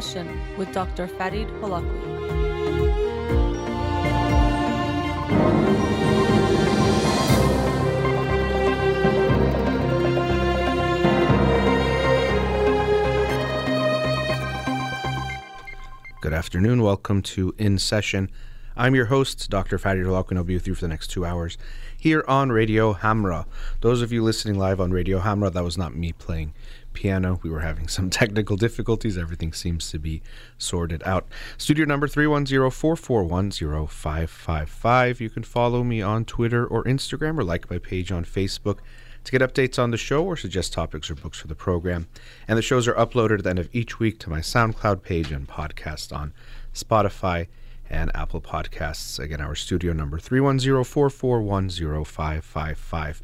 Session with Dr. Farid Holakouee. Good afternoon. Welcome to In Session. I'm your host, Dr. Farid Holakouee, and I'll be with you for the next two hours here on Radio Hamrah. Those of you listening live on Radio Hamrah, that was not me playing piano. We were having some technical difficulties. Everything seems to be sorted out. Studio number 310-441-0555. You can follow me on Twitter or Instagram or like my page on Facebook to get updates on the show or suggest topics or books for the program. And the shows are uploaded at the end of each week to my SoundCloud page and podcast on Spotify and Apple Podcasts. Again, our studio number 310-441-0555.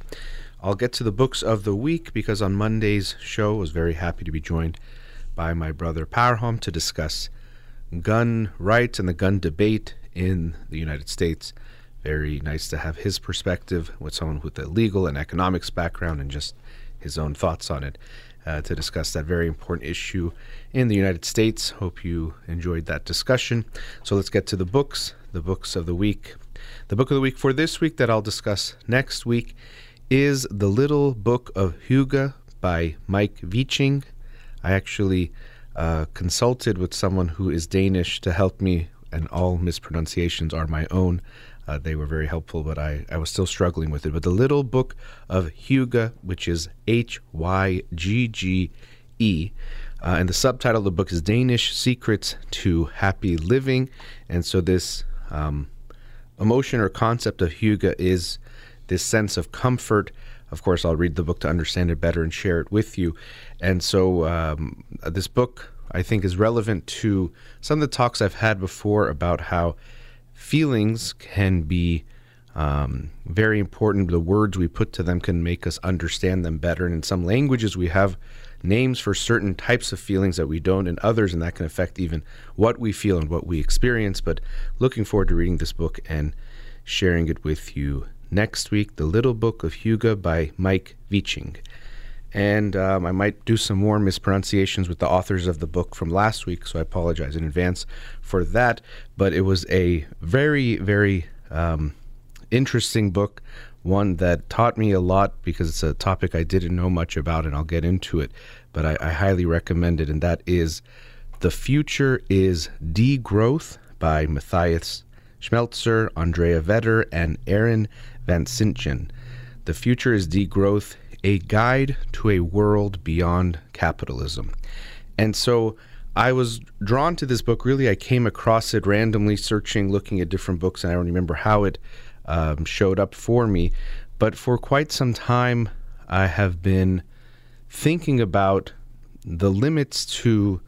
I'll get to the books of the week because on Monday's show I was very happy to be joined by my brother Parham to discuss gun rights and the gun debate in the United States. Very nice to have his perspective with someone with a legal and economics background and just his own thoughts on it uh, to discuss that very important issue in the United States. Hope you enjoyed that discussion. So let's get to the books, the books of the week. The book of the week for this week that I'll discuss next week is The Little Book of Hygge by Meik Wiking. I actually uh, consulted with someone who is Danish to help me, and all mispronunciations are my own. Uh, they were very helpful, but I, I was still struggling with it. But The Little Book of Hygge, which is H Y G G E, uh, and the subtitle of the book is Danish Secrets to Happy Living. And so, this um, emotion or concept of Hygge is this sense of comfort. Of course, I'll read the book to understand it better and share it with you. And so, um, this book, I think, is relevant to some of the talks I've had before about how feelings can be um, very important. The words we put to them can make us understand them better. And in some languages, we have names for certain types of feelings that we don't in others, and that can affect even what we feel and what we experience. But looking forward to reading this book and sharing it with you next week The Little Book of Hygge by Meik Wiking. And um, I might do some more mispronunciations with the authors of the book from last week, so I apologize in advance for that. But it was a very, very um, interesting book, one that taught me a lot because it's a topic I didn't know much about, and I'll get into it. But I, I highly recommend it, and that is The Future is Degrowth by Matthias Schmelzer, Andrea Vetter, and Aaron Vansintjan. The Future is Degrowth, a guide to a world beyond capitalism. And so I was drawn to this book. Really, I came across it randomly, searching, looking at different books, and I don't remember how it um, showed up for me. But for quite some time, I have been thinking about the limits to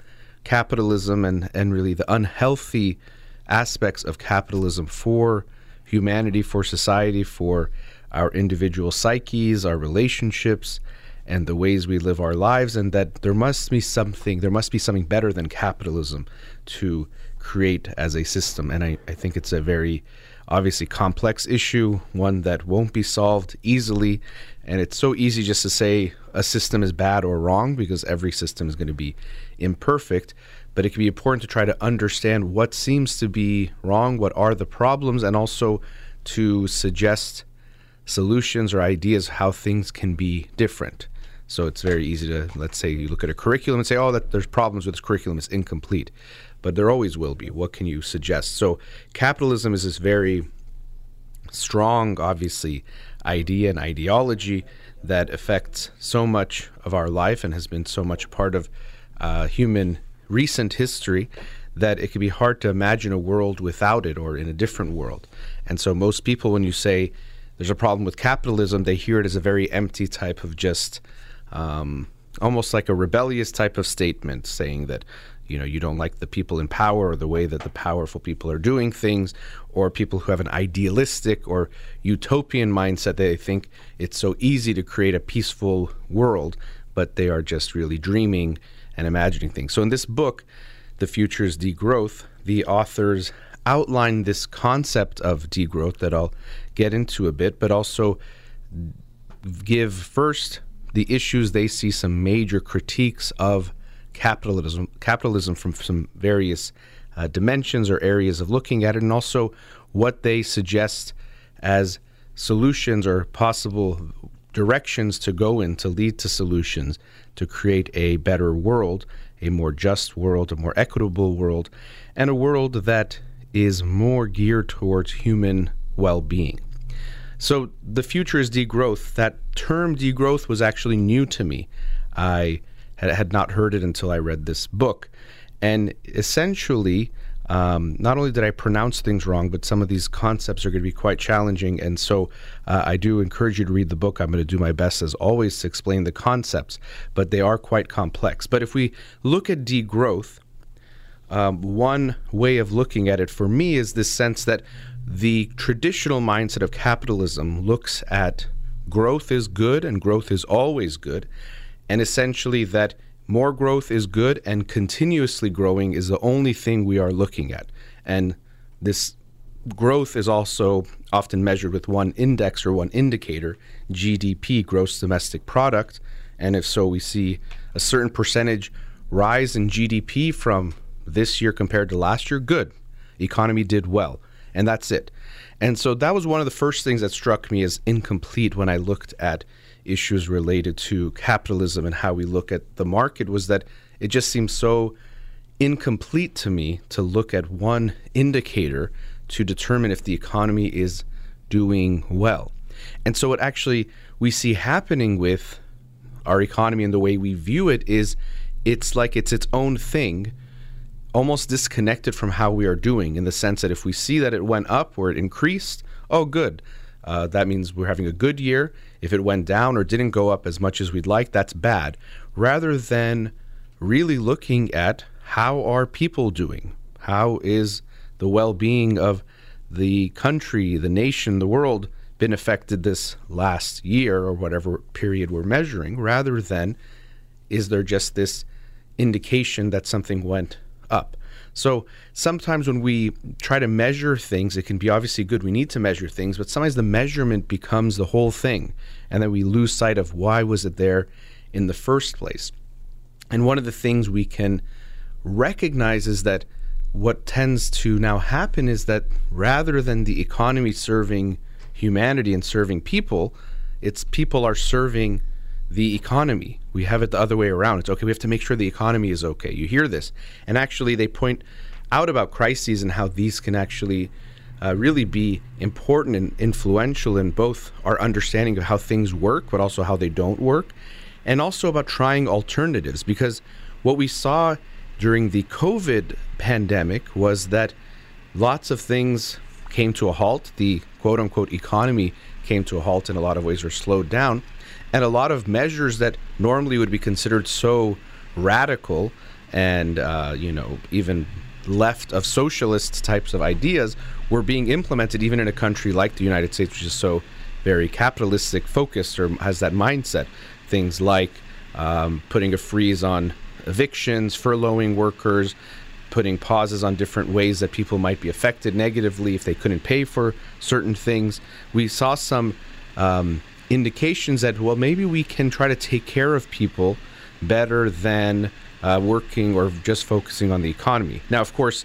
capitalism and, and really the unhealthy aspects of capitalism for humanity, for society, for our individual psyches, our relationships, and the ways we live our lives, and that there must be something, there must be something better than capitalism to create as a system. And I, I think it's a very obviously complex issue, one that won't be solved easily. And it's so easy just to say a system is bad or wrong because every system is going to be imperfect but it can be important to try to understand what seems to be wrong, what are the problems, and also to suggest solutions or ideas how things can be different. So it's very easy to, let's say, you look at a curriculum and say, oh, that there's problems with this curriculum, it's incomplete. But there always will be. What can you suggest? So capitalism is this very strong, obviously, idea and ideology that affects so much of our life and has been so much part of uh, human recent history that it can be hard to imagine a world without it or in a different world. And so most people, when you say there's a problem with capitalism, they hear it as a very empty type of just um, almost like a rebellious type of statement saying that you know you don't like the people in power or the way that the powerful people are doing things or people who have an idealistic or utopian mindset they think it's so easy to create a peaceful world but they are just really dreaming and imagining things. So in this book, The Future's Degrowth, the authors outline this concept of degrowth that I'll get into a bit, but also give first the issues they see some major critiques of capitalism, capitalism from some various uh, dimensions or areas of looking at it, and also what they suggest as solutions or possible directions to go in to lead to solutions to create a better world, a more just world, a more equitable world, and a world that is more geared towards human well being. So the future is degrowth. That term degrowth was actually new to me. I had not heard it until I read this book. And essentially, um, not only did I pronounce things wrong, but some of these concepts are going to be quite challenging. And so uh, I do encourage you to read the book. I'm going to do my best, as always, to explain the concepts, but they are quite complex. But if we look at degrowth, um, one way of looking at it for me is this sense that the traditional mindset of capitalism looks at growth is good and growth is always good, and essentially that more growth is good and continuously growing is the only thing we are looking at. And this growth is also often measured with one index or one indicator, GDP, gross domestic product. And if so, we see a certain percentage rise in GDP from this year compared to last year. Good. Economy did well. And that's it. And so that was one of the first things that struck me as incomplete when I looked at issues related to capitalism and how we look at the market was that it just seems so incomplete to me to look at one indicator to determine if the economy is doing well. And so, what actually we see happening with our economy and the way we view it is it's like it's its own thing, almost disconnected from how we are doing, in the sense that if we see that it went up or it increased, oh, good. Uh, that means we're having a good year. If it went down or didn't go up as much as we'd like, that's bad. Rather than really looking at how are people doing? How is the well being of the country, the nation, the world been affected this last year or whatever period we're measuring, rather than is there just this indication that something went up? So sometimes when we try to measure things, it can be obviously good. We need to measure things, but sometimes the measurement becomes the whole thing, and then we lose sight of why was it there in the first place. And one of the things we can recognize is that what tends to now happen is that rather than the economy serving humanity and serving people, it's people are serving the economy. We have it the other way around. It's okay, we have to make sure the economy is okay. You hear this. And actually, they point out about crises and how these can actually uh, really be important and influential in both our understanding of how things work, but also how they don't work, and also about trying alternatives. Because what we saw during the COVID pandemic was that lots of things came to a halt. The quote unquote economy came to a halt in a lot of ways or slowed down and a lot of measures that normally would be considered so radical and uh, you know even left of socialist types of ideas were being implemented even in a country like the United States, which is so very capitalistic focused or has that mindset. Things like um, putting a freeze on evictions, furloughing workers, putting pauses on different ways that people might be affected negatively if they couldn't pay for certain things. We saw some um, indications that well maybe we can try to take care of people better than uh, working or just focusing on the economy. Now, of course,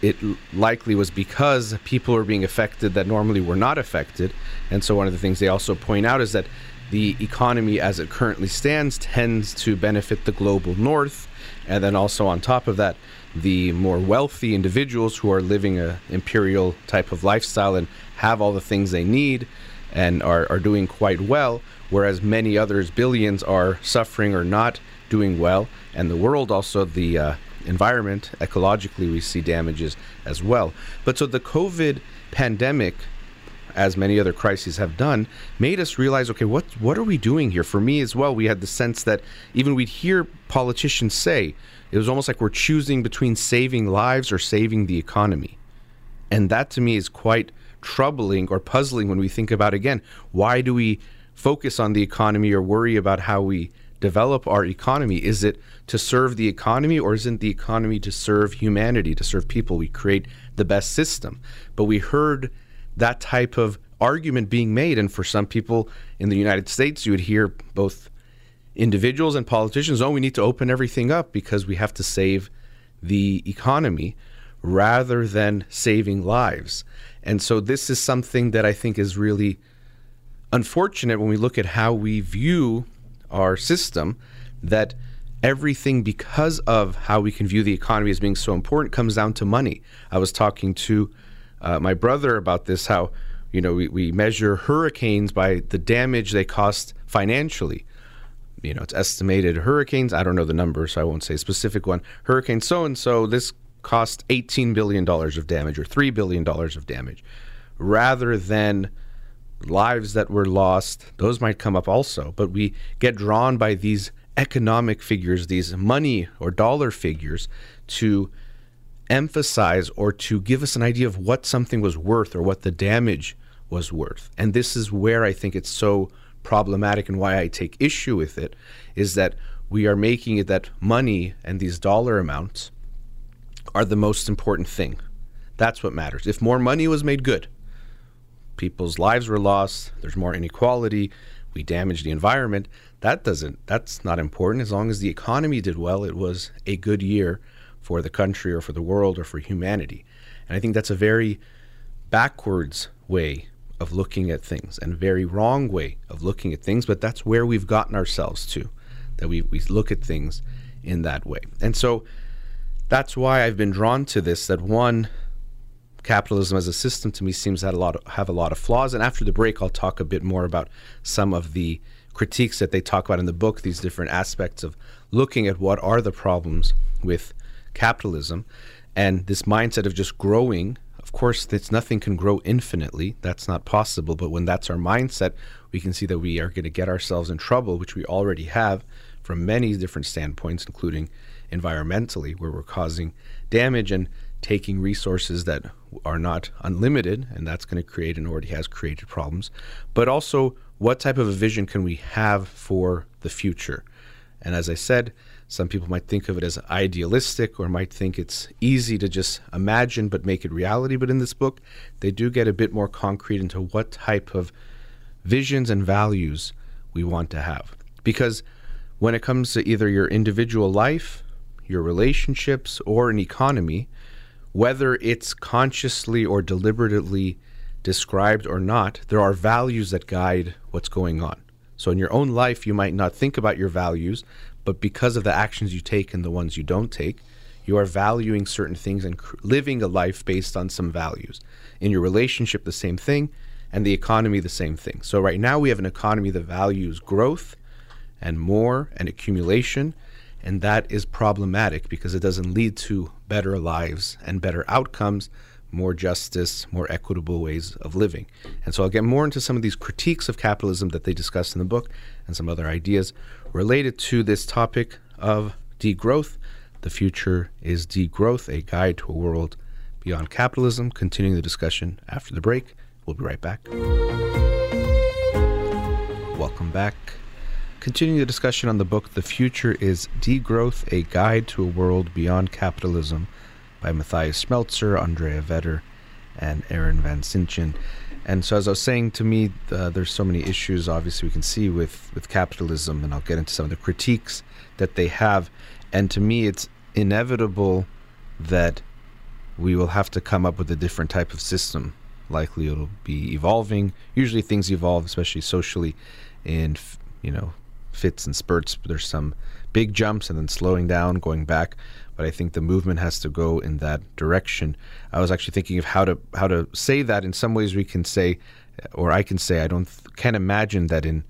it likely was because people are being affected that normally were not affected. And so, one of the things they also point out is that the economy as it currently stands tends to benefit the global north. And then, also on top of that, the more wealthy individuals who are living a imperial type of lifestyle and have all the things they need and are, are doing quite well, whereas many others, billions, are suffering or not doing well. And the world also, the uh, environment, ecologically, we see damages as well. But so the COVID pandemic, as many other crises have done, made us realize, okay, what what are we doing here? For me as well, we had the sense that even we'd hear politicians say it was almost like we're choosing between saving lives or saving the economy, and that to me is quite troubling or puzzling when we think about again why do we focus on the economy or worry about how we develop our economy? Is it to serve the economy or isn't the economy to serve humanity to serve people? We create the best system. But we heard that type of argument being made and for some people in the United States you would hear both individuals and politicians, oh, we need to open everything up because we have to save the economy rather than saving lives. And so this is something that I think is really unfortunate when we look at how we view our system that everything because of how we can view the economy as being so important comes down to money. I was talking to uh, my brother about this how you know we, we measure hurricanes by the damage they cost financially you know it's estimated hurricanes i don't know the number so i won't say a specific one hurricane so and so this cost 18 billion dollars of damage or 3 billion dollars of damage rather than lives that were lost those might come up also but we get drawn by these economic figures, these money or dollar figures, to emphasize or to give us an idea of what something was worth or what the damage was worth. And this is where I think it's so problematic and why I take issue with it is that we are making it that money and these dollar amounts are the most important thing. That's what matters. If more money was made good, people's lives were lost, there's more inequality, we damage the environment, that doesn't that's not important as long as the economy did well it was a good year for the country or for the world or for humanity and i think that's a very backwards way of looking at things and very wrong way of looking at things but that's where we've gotten ourselves to that we, we look at things in that way and so that's why i've been drawn to this that one capitalism as a system to me seems to have a lot of, have a lot of flaws and after the break i'll talk a bit more about some of the critiques that they talk about in the book, these different aspects of looking at what are the problems with capitalism and this mindset of just growing. Of course, it's nothing can grow infinitely. That's not possible. But when that's our mindset, we can see that we are going to get ourselves in trouble, which we already have from many different standpoints, including environmentally, where we're causing damage and taking resources that are not unlimited, and that's going to create and already has created problems, but also what type of a vision can we have for the future? And as I said, some people might think of it as idealistic or might think it's easy to just imagine but make it reality. But in this book, they do get a bit more concrete into what type of visions and values we want to have. Because when it comes to either your individual life, your relationships, or an economy, whether it's consciously or deliberately described or not, there are values that guide what's going on. So in your own life, you might not think about your values, but because of the actions you take and the ones you don't take, you are valuing certain things and cr- living a life based on some values. In your relationship, the same thing, and the economy, the same thing. So right now, we have an economy that values growth and more and accumulation, and that is problematic because it doesn't lead to better lives and better outcomes more justice, more equitable ways of living. And so I'll get more into some of these critiques of capitalism that they discuss in the book and some other ideas related to this topic of degrowth. The future is degrowth, a guide to a world beyond capitalism. Continuing the discussion after the break. We'll be right back. Welcome back. Continuing the discussion on the book, The Future is Degrowth, a guide to a world beyond capitalism by Matthias Schmelzer, Andrea Vetter, and Aaron Vansintjan. And so, as I was saying, to me, uh, there's so many issues. Obviously, we can see with with capitalism, and I'll get into some of the critiques that they have. And to me, it's inevitable that we will have to come up with a different type of system. Likely, it'll be evolving. Usually, things evolve, especially socially, in you know fits and spurts. There's some big jumps and then slowing down, going back but I think the movement has to go in that direction. I was actually thinking of how to how to say that. In some ways, we can say, or I can say, I don't can't imagine that in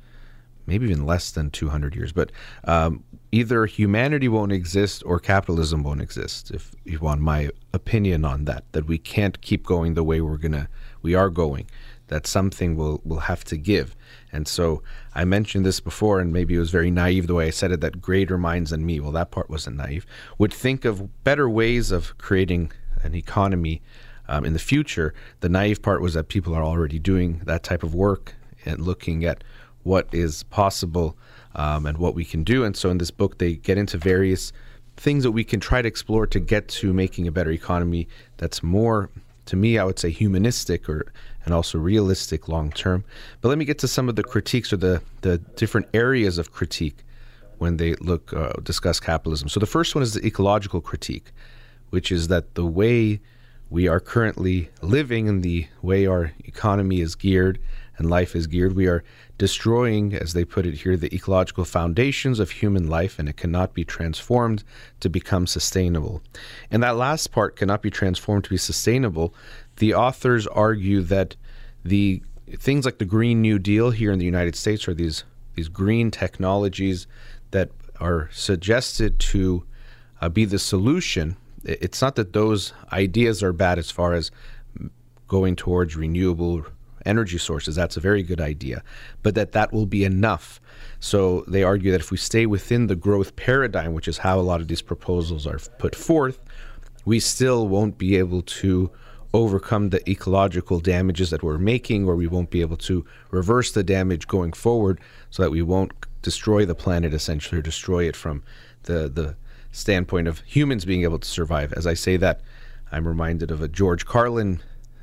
maybe even less than 200 years, but um, either humanity won't exist or capitalism won't exist. If you want my opinion on that, that we can't keep going the way we're gonna we are going, that something will will have to give. And so I mentioned this before, and maybe it was very naive the way I said it that greater minds than me, well, that part wasn't naive, would think of better ways of creating an economy um, in the future. The naive part was that people are already doing that type of work and looking at what is possible um, and what we can do. And so in this book, they get into various things that we can try to explore to get to making a better economy that's more to me, I would say humanistic or and also realistic long term. But let me get to some of the critiques or the, the different areas of critique when they look uh, discuss capitalism. So the first one is the ecological critique, which is that the way we are currently living and the way our economy is geared and life is geared, we are destroying, as they put it here, the ecological foundations of human life, and it cannot be transformed to become sustainable. And that last part cannot be transformed to be sustainable. The authors argue that the things like the Green New Deal here in the United States are these these green technologies that are suggested to uh, be the solution. It's not that those ideas are bad as far as going towards renewable energy sources. That's a very good idea, but that that will be enough. So they argue that if we stay within the growth paradigm, which is how a lot of these proposals are put forth, we still won't be able to overcome the ecological damages that we're making, or we won't be able to reverse the damage going forward so that we won't destroy the planet essentially or destroy it from the, the standpoint of humans being able to survive. As I say that, I'm reminded of a George Carlin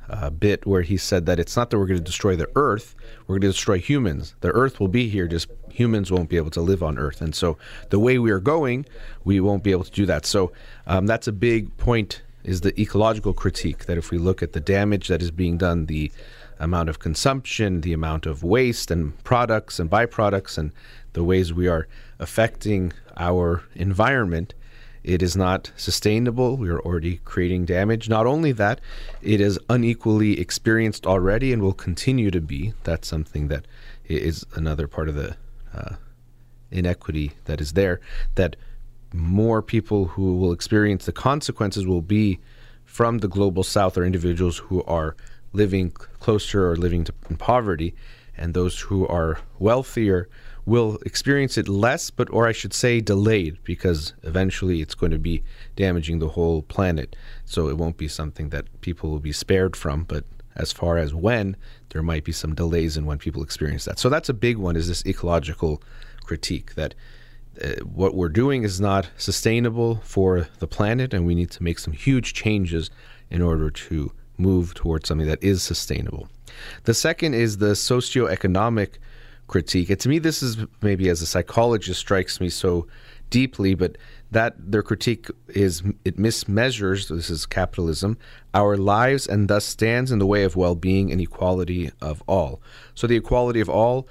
uh, bit where he said that it's not that we're going to destroy the earth, we're going to destroy humans. The earth will be here, just humans won't be able to live on earth. And so the way we are going, we won't be able to do that. So um, that's a big point is the ecological critique that if we look at the damage that is being done, the amount of consumption, the amount of waste and products and byproducts, and the ways we are affecting our environment, it is not sustainable. We are already creating damage. Not only that, it is unequally experienced already and will continue to be. That's something that is another part of the uh, inequity that is there. That more people who will experience the consequences will be from the global south or individuals who are living closer or living to, in poverty, and those who are wealthier will experience it less, but or I should say delayed, because eventually it's going to be damaging the whole planet. So it won't be something that people will be spared from. But as far as when, there might be some delays in when people experience that. So that's a big one. Is this ecological critique that Uh, what we're doing is not sustainable for the planet, and we need to make some huge changes in order to move towards something that is sustainable. The second is the socioeconomic critique. And to me, this is maybe as a psychologist strikes me so deeply, but that their critique is it mismeasures, this is capitalism, our lives and thus stands in the way of well being and equality of all. So the equality of all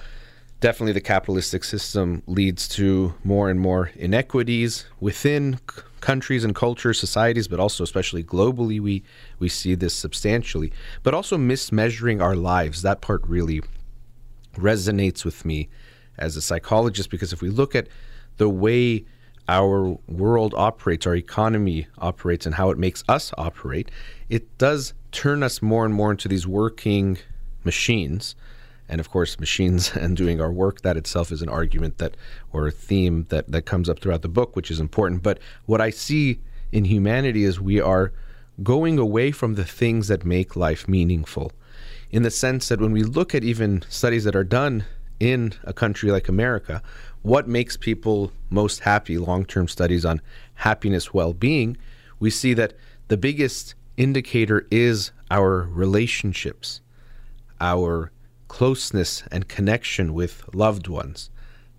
definitely the capitalistic system leads to more and more inequities within c- countries and cultures, societies, but also especially globally, we we see this substantially. But also mismeasuring our lives. That part really resonates with me as a psychologist because if we look at the way our world operates, our economy operates, and how it makes us operate, it does turn us more and more into these working machines and of course machines and doing our work that itself is an argument that or a theme that that comes up throughout the book which is important. But what i see in humanity is we are going away from the things that make life meaningful in the sense that when we look at even studies that are done in a country like america what makes people most happy long-term studies on happiness well-being we see that the biggest indicator is our relationships our closeness and connection with loved ones,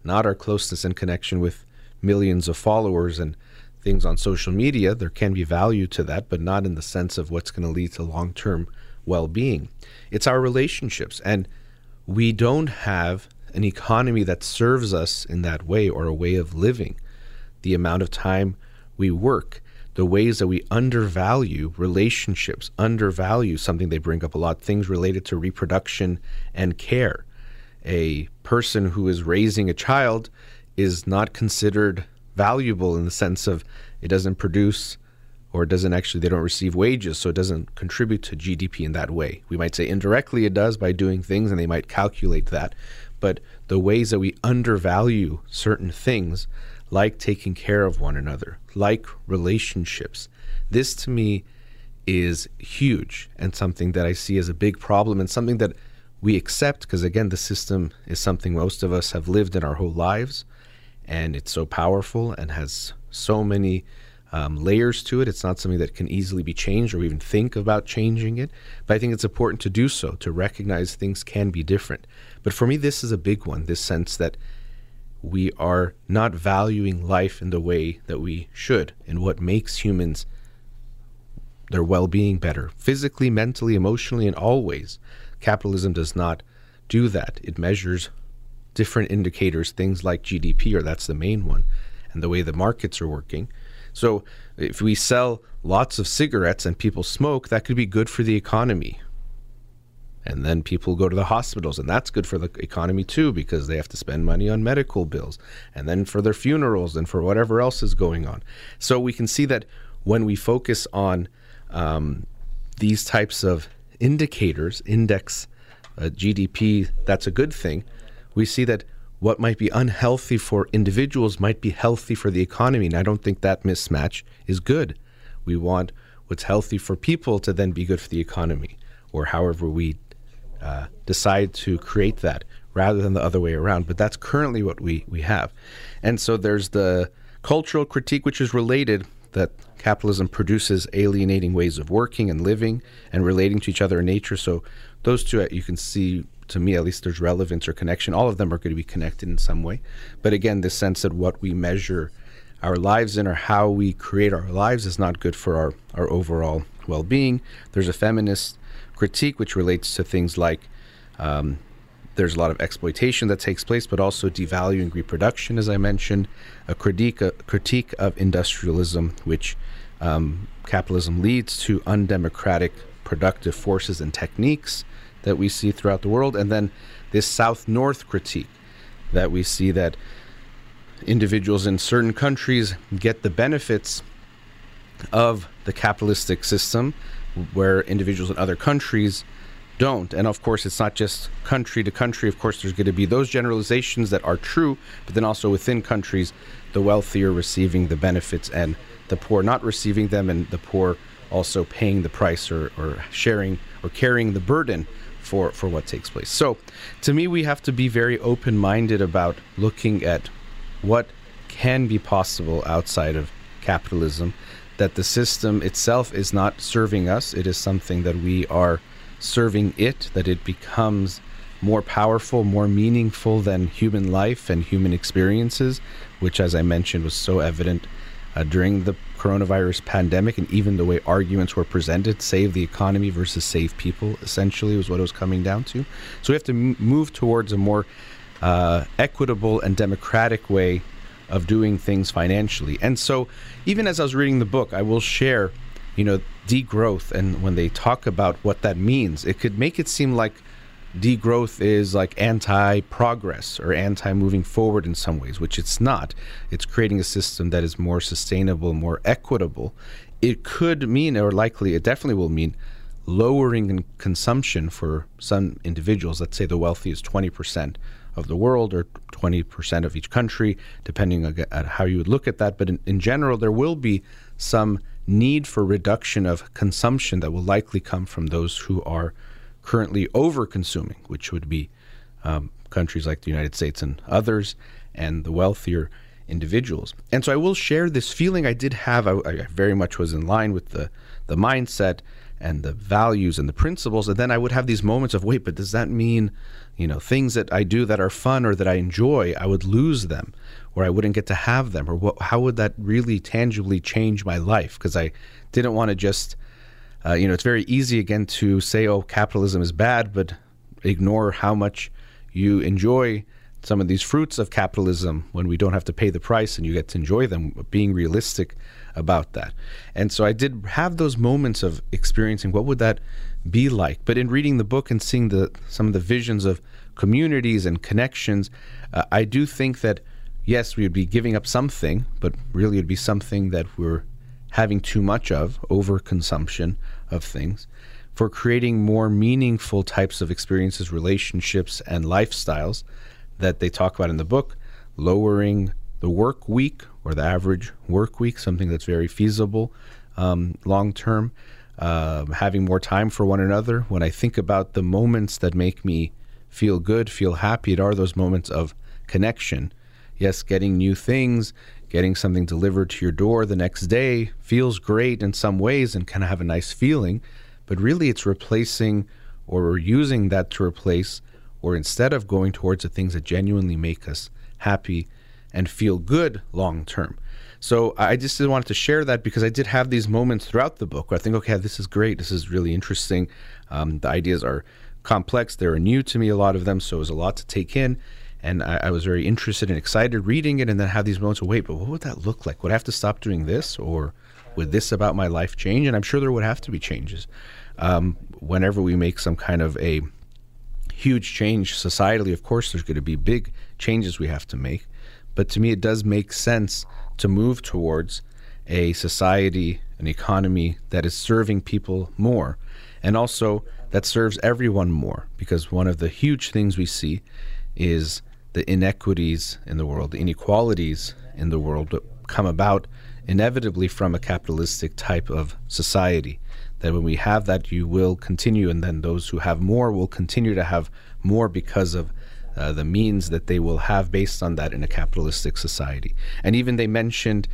not our closeness and connection with millions of followers and things on social media. There can be value to that, but not in the sense of what's going to lead to long term well being. It's our relationships. And we don't have an economy that serves us in that way or a way of living. The amount of time we work, the ways that we undervalue relationships, undervalue something they bring up a lot, things related to reproduction and care. A person who is raising a child is not considered valuable in the sense of it doesn't produce or it doesn't actually they don't receive wages so it doesn't contribute to GDP in that way. We might say indirectly it does by doing things and they might calculate that, but the ways that we undervalue certain things like taking care of one another, like relationships. This to me is huge and something that I see as a big problem and something that we accept because, again, the system is something most of us have lived in our whole lives and it's so powerful and has so many um, layers to it. It's not something that can easily be changed or even think about changing it. But I think it's important to do so, to recognize things can be different. But for me, this is a big one this sense that we are not valuing life in the way that we should, and what makes humans their well being better, physically, mentally, emotionally, and always. Capitalism does not do that. It measures different indicators, things like GDP, or that's the main one, and the way the markets are working. So if we sell lots of cigarettes and people smoke, that could be good for the economy. And then people go to the hospitals, and that's good for the economy too, because they have to spend money on medical bills, and then for their funerals, and for whatever else is going on. So we can see that when we focus on um, these types of indicators, index uh, GDP, that's a good thing. We see that what might be unhealthy for individuals might be healthy for the economy. And I don't think that mismatch is good. We want what's healthy for people to then be good for the economy, or however we uh, decide to create that rather than the other way around. But that's currently what we, we have. And so there's the cultural critique, which is related that capitalism produces alienating ways of working and living and relating to each other in nature. So those two, you can see to me at least there's relevance or connection. All of them are going to be connected in some way. But again, this sense that what we measure our lives in or how we create our lives is not good for our, our overall well being. There's a feminist critique which relates to things like um, there's a lot of exploitation that takes place, but also devaluing reproduction, as I mentioned, a critique, a critique of industrialism, which um, capitalism leads to undemocratic productive forces and techniques that we see throughout the world, and then this south north critique that we see that individuals in certain countries get the benefits of the capitalistic system, where individuals in other countries don't. And of course, it's not just country to country. Of course, there's going to be those generalizations that are true, but then also within countries, the wealthier receiving the benefits and the poor not receiving them, and the poor also paying the price or, or sharing or carrying the burden for, for what takes place. So, to me, we have to be very open minded about looking at what can be possible outside of capitalism, that the system itself is not serving us, it is something that we are serving it, that it becomes more powerful, more meaningful than human life and human experiences, which, as I mentioned, was so evident uh, during the coronavirus pandemic and even the way arguments were presented save the economy versus save people essentially was what it was coming down to. So we have to m- move towards a more uh, equitable and democratic way of doing things financially and so even as i was reading the book i will share you know degrowth and when they talk about what that means it could make it seem like degrowth is like anti progress or anti moving forward in some ways, which it's not. It's creating a system that is more sustainable, more equitable. It could mean, or likely, it definitely will mean, lowering in consumption for some individuals. Let's say the wealthiest 20% of the world or 20% of each country, depending on how you would look at that. But in, in general, there will be some need for reduction of consumption that will likely come from those who are currently over consuming, which would be um, countries like the United States and others, and the wealthier individuals. And so I will share this feeling I did have. I, I, very much was in line with the, the mindset and the values and the principles. And then I would have these moments of, wait, but does that mean, you know, things that I do that are fun or that I enjoy, I would lose them or I wouldn't get to have them? Or what, how would that really tangibly change my life? Because I didn't want to just uh, you know, it's very easy again to say, "Oh, capitalism is bad," but ignore how much you enjoy some of these fruits of capitalism when we don't have to pay the price and you get to enjoy them. Being realistic about that, and so I did have those moments of experiencing what would that be like. But in reading the book and seeing the some of the visions of communities and connections, uh, I do think that yes, we would be giving up something, but really it'd be something that we're having too much of, overconsumption of things, for creating more meaningful types of experiences, relationships, and lifestyles that they talk about in the book, lowering the work week or the average work week, something that's very feasible um, long term, uh, having more time for one another. When I think about the moments that make me feel good, feel happy, it are those moments of connection. Yes, getting new things, getting something delivered to your door the next day feels great in some ways and kind of have a nice feeling, but really it's replacing or using that to replace or instead of going towards the things that genuinely make us happy, and feel good long term. So I just wanted to share that because I did have these moments throughout the book where I think, okay, this is great. This is really interesting. Um, the ideas are complex. They're new to me, a lot of them. So it was a lot to take in. And I, I was very interested and excited reading it and then have these moments of, wait, but what would that look like? Would I have to stop doing this? Or would this about my life change? And I'm sure there would have to be changes. Um, whenever we make some kind of a huge change societally, of course, there's going to be big changes we have to make. But to me, it does make sense to move towards a society, an economy that is serving people more and also that serves everyone more because one of the huge things we see is the inequities in the world, the inequalities in the world that come about inevitably from a capitalistic type of society. That when we have that, you will continue, and then those who have more will continue to have more because of uh, the means that they will have based on that in a capitalistic society. And even they mentioned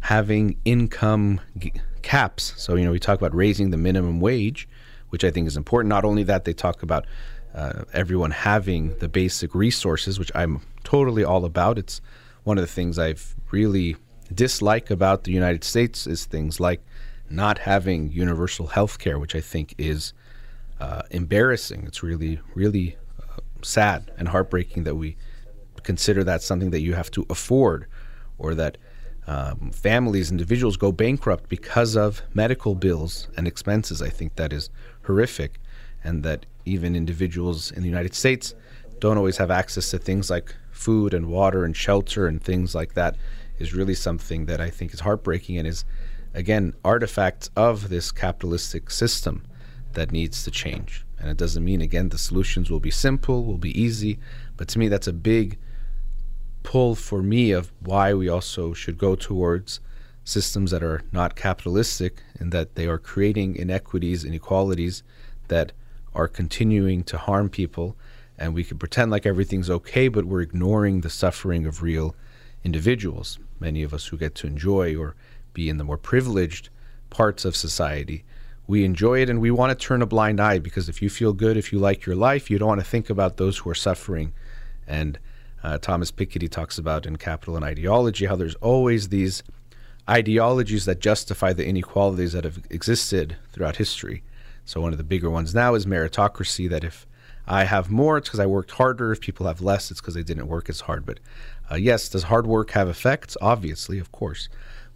having income g- caps. So, you know, we talk about raising the minimum wage, which I think is important. Not only that, they talk about uh, everyone having the basic resources, which I'm totally all about. It's one of the things I've really dislike about the United States is things like not having universal health care, which I think is uh, embarrassing. It's really, really sad and heartbreaking that we consider that something that you have to afford or that um, families, individuals go bankrupt because of medical bills and expenses. I think that is horrific, and that even individuals in the United States don't always have access to things like food and water and shelter and things like that is really something that I think is heartbreaking and is, again, artifacts of this capitalistic system that needs to change. And it doesn't mean, again, the solutions will be simple, will be easy. But to me, that's a big pull for me of why we also should go towards systems that are not capitalistic and that they are creating inequities, inequalities that are continuing to harm people. And we can pretend like everything's okay, but we're ignoring the suffering of real individuals. Many of us who get to enjoy or be in the more privileged parts of society we enjoy it and we want to turn a blind eye because if you feel good, if you like your life, you don't want to think about those who are suffering. And uh, Thomas Piketty talks about in Capital and Ideology how there's always these ideologies that justify the inequalities that have existed throughout history. So one of the bigger ones now is meritocracy. That if I have more, it's because I worked harder. If people have less, it's because they didn't work as hard. But uh, yes, does hard work have effects? Obviously, of course.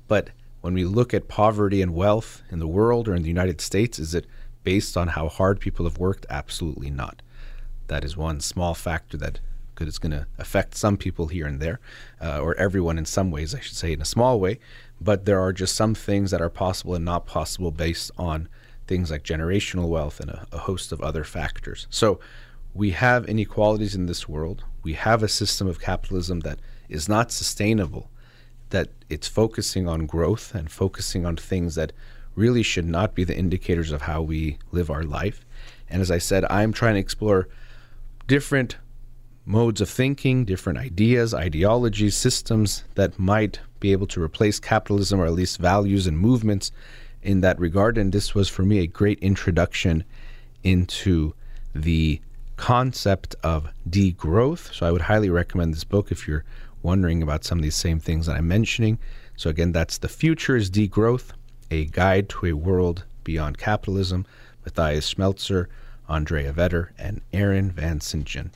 But when we look at poverty and wealth in the world or in the United States, is it based on how hard people have worked? Absolutely not. That is one small factor that could is going to affect some people here and there, uh, or everyone in some ways, I should say, in a small way. But there are just some things that are possible and not possible based on things like generational wealth and a, a host of other factors. So we have inequalities in this world. We have a system of capitalism that is not sustainable that it's focusing on growth and focusing on things that really should not be the indicators of how we live our life. And as I said, I'm trying to explore different modes of thinking, different ideas, ideologies, systems that might be able to replace capitalism or at least values and movements in that regard. And this was for me a great introduction into the concept of degrowth. So I would highly recommend this book if you're wondering about some of these same things that I'm mentioning. So, again, that's The Future is Degrowth, a guide to a world beyond capitalism. Matthias Schmelzer, Andrea Vetter, and Aaron Van Singen.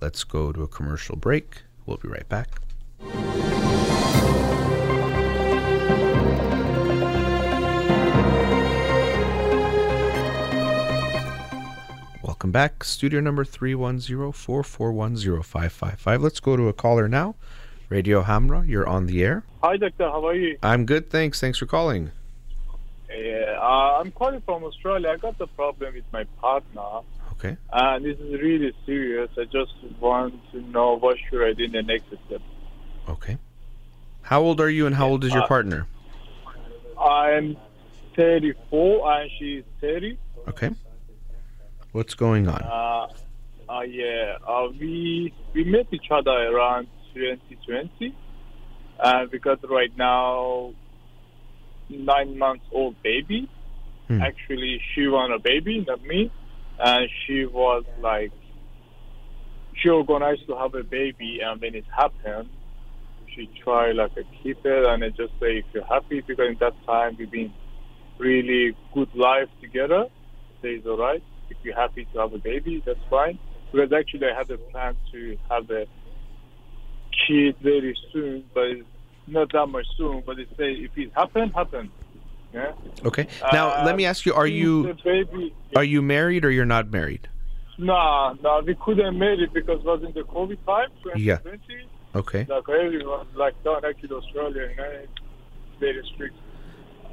Let's go to a commercial break. We'll be right back. Welcome back. Studio number 310 441 0555. Let's go to a caller now. Radio Hamrah, you're on the air. Hi, Doctor. How are you? I'm good, thanks. Thanks for calling. Yeah, uh, I'm calling from Australia. I got a problem with my partner. Okay. And this is really serious. I just want to know what should I do in the next step. Okay. How old are you and how old is your Uh, partner? I'm 34 and she's 30. Okay. What's going on? Uh, uh, yeah, uh, we we met each other around 2020, and we got right now nine months old baby. Hmm. Actually, she want a baby, not me, and she was like, she organized to have a baby, and when it happened, she try like to keep it, and I just say if you're happy because in that time we've been really good life together. Say it's all right. If you're happy to have a baby, that's fine. Because actually I had a plan to have a kid very soon, but it's not that much soon. But it say if it happen, happen. Yeah. Okay. Now Uh, let me ask you: Are you baby? are you married or you're not married? Nah, nah, we couldn't marry because it was in the COVID time, Yeah. Okay. Like everyone, like down actually Australia, you know, it's very strict.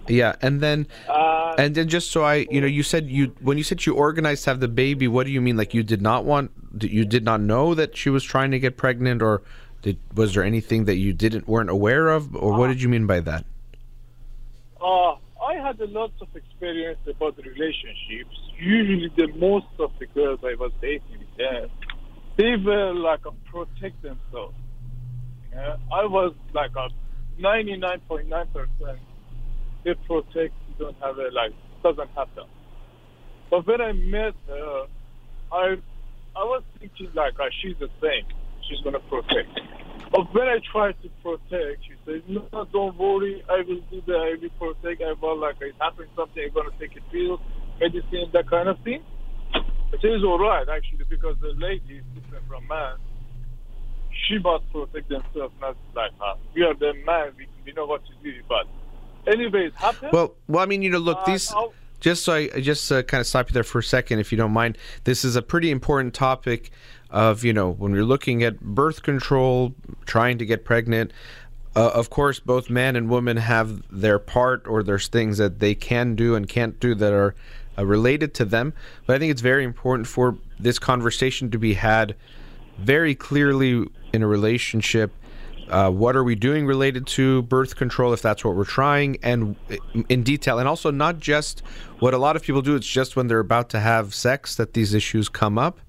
Yeah, and then Uh, and then just so I, you know, you said you when you said you organized to have the baby. What do you mean? Like you did not want, you did not know that she was trying to get pregnant, or did was there anything that you didn't weren't aware of, or what did you mean by that? uh, I had a lot of experience about relationships. Usually, the most of the girls I was dating them, they were like a protect themselves. Yeah? I was like a 99.9 percent. They protect. You don't have a like doesn't happen. But when I met her, I I was thinking like uh, she's the same. She's gonna protect. But when I tried to protect, she said, "No, don't worry. I will do that. I will protect. I will like it happened something. I'm gonna take a pill, medicine, that kind of thing." It is all right actually because the lady is different from man. She must protect themselves, not like us. We are the man. We, we know what to do. But anyway, it happened. Well, well, I mean, you know, look, Uh, these. Just so I I just uh, kind of stop you there for a second, if you don't mind. This is a pretty important topic of you know when we're looking at birth control, trying to get pregnant. Uh, of course, both men and women have their part, or there's things that they can do and can't do that are uh, related to them. But I think it's very important for this conversation to be had very clearly in a relationship. Uh, what are we doing related to birth control if that's what we're trying and in detail? And also not just what a lot of people do it's just when they're about to have sex that these issues come up.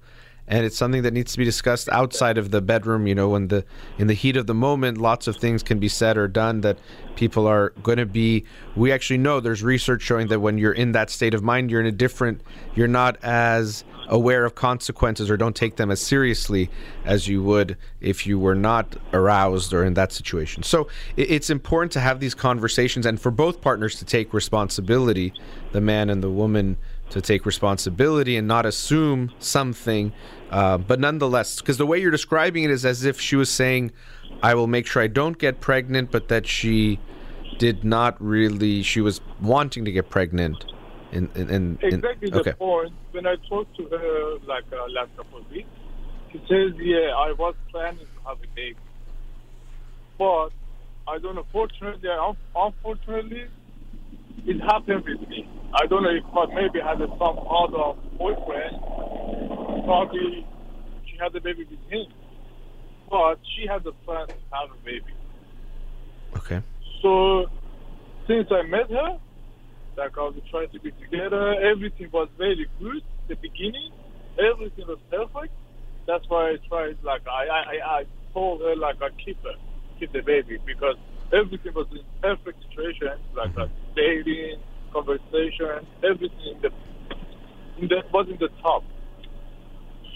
And it's something that needs to be discussed outside of the bedroom you know when the in the heat of the moment lots of things can be said or done that people are going to be we actually know there's research showing that when you're in that state of mind you're in a different you're not as aware of consequences or don't take them as seriously as you would if you were not aroused or in that situation so it's important to have these conversations and for both partners to take responsibility the man and the woman to take responsibility and not assume something. Uh, but nonetheless, because the way you're describing it is as if she was saying, I will make sure I don't get pregnant, but that she did not really, she was wanting to get pregnant. In, in, in, in- exactly okay. the point. When I talked to her like uh, last couple of weeks, she says, "Yeah, I was planning to have a baby, but I don't know. Fortunately, unfortunately, it happened with me. I don't know if I maybe had some other boyfriend. Probably she had a baby with him, but she had a plan to have a baby. Okay. So since I met her, like I was trying to be together, everything was very good. The beginning, everything was perfect. That's why I tried. Like I, I, I- told her like I keep her, keep the baby because everything was in perfect situation. Like uh, dating, conversation, everything in the, in the was in the top.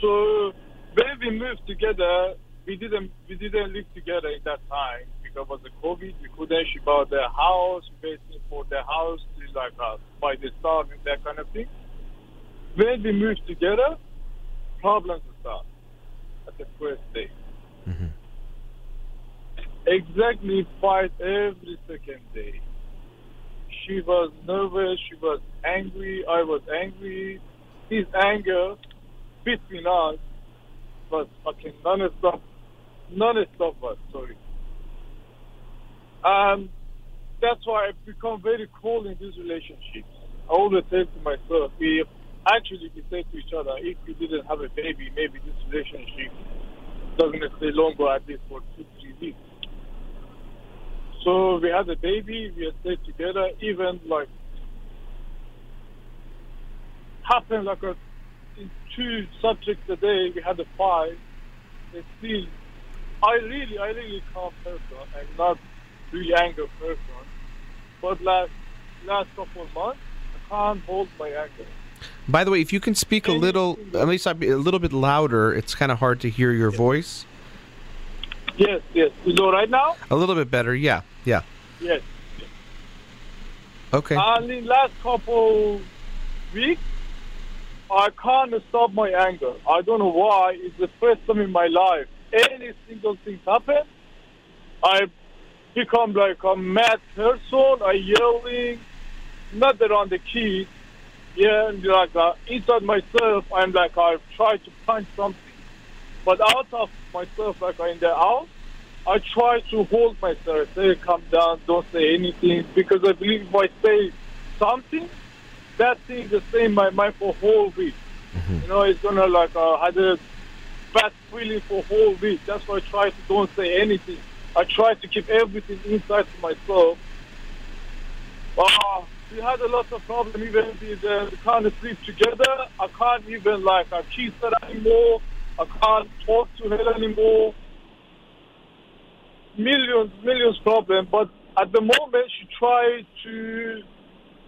So when we moved together, we didn't we didn't live together in that time because of the COVID. We couldn't. She bought the house, waiting for the house to like uh, buy the stuff and that kind of thing. When we moved together, problems start at the first day. Exactly fight every second day. She was nervous. She was angry. I was angry. His anger between us was fucking non-stop, non-stop sorry. Um, that's why I've become very cold in these relationships. I always say to myself, if actually we say to each other, if we didn't have a baby, maybe this relationship doesn't stay longer at least for two, three weeks. So we had a baby, we stayed together, even like happened like a in two subjects a day, we had a fight. It's still, I really, I really can't calm person and not really angry person. But last last couple of months, I can't hold my anger. By the way, if you can speak a little, at least a little bit louder, it's kind of hard to hear your voice. Yes, yes. Is it all right now? A little bit better, yeah, yeah. Yes. Okay. And in last couple weeks, I can't stop my anger. I don't know why. It's the first time in my life. Any single thing happen, I become like a mad person. I yelling, not around the kids. Yeah, and like uh, inside myself, I'm like I try to punch something, but out of myself, like in the house, I try to hold myself. Say, calm down, don't say anything, because I believe if I say something, that thing is stay in my mind for a whole week. You know, it's gonna like uh, had a bad feeling for a whole week. That's why I try to don't say anything. I try to keep everything inside to myself. Uh, we had a lot of problems. Even with uh, we can't sleep together. I can't even like uh, kiss her anymore. I can't talk to her anymore. Millions, millions problem. But at the moment, she tried to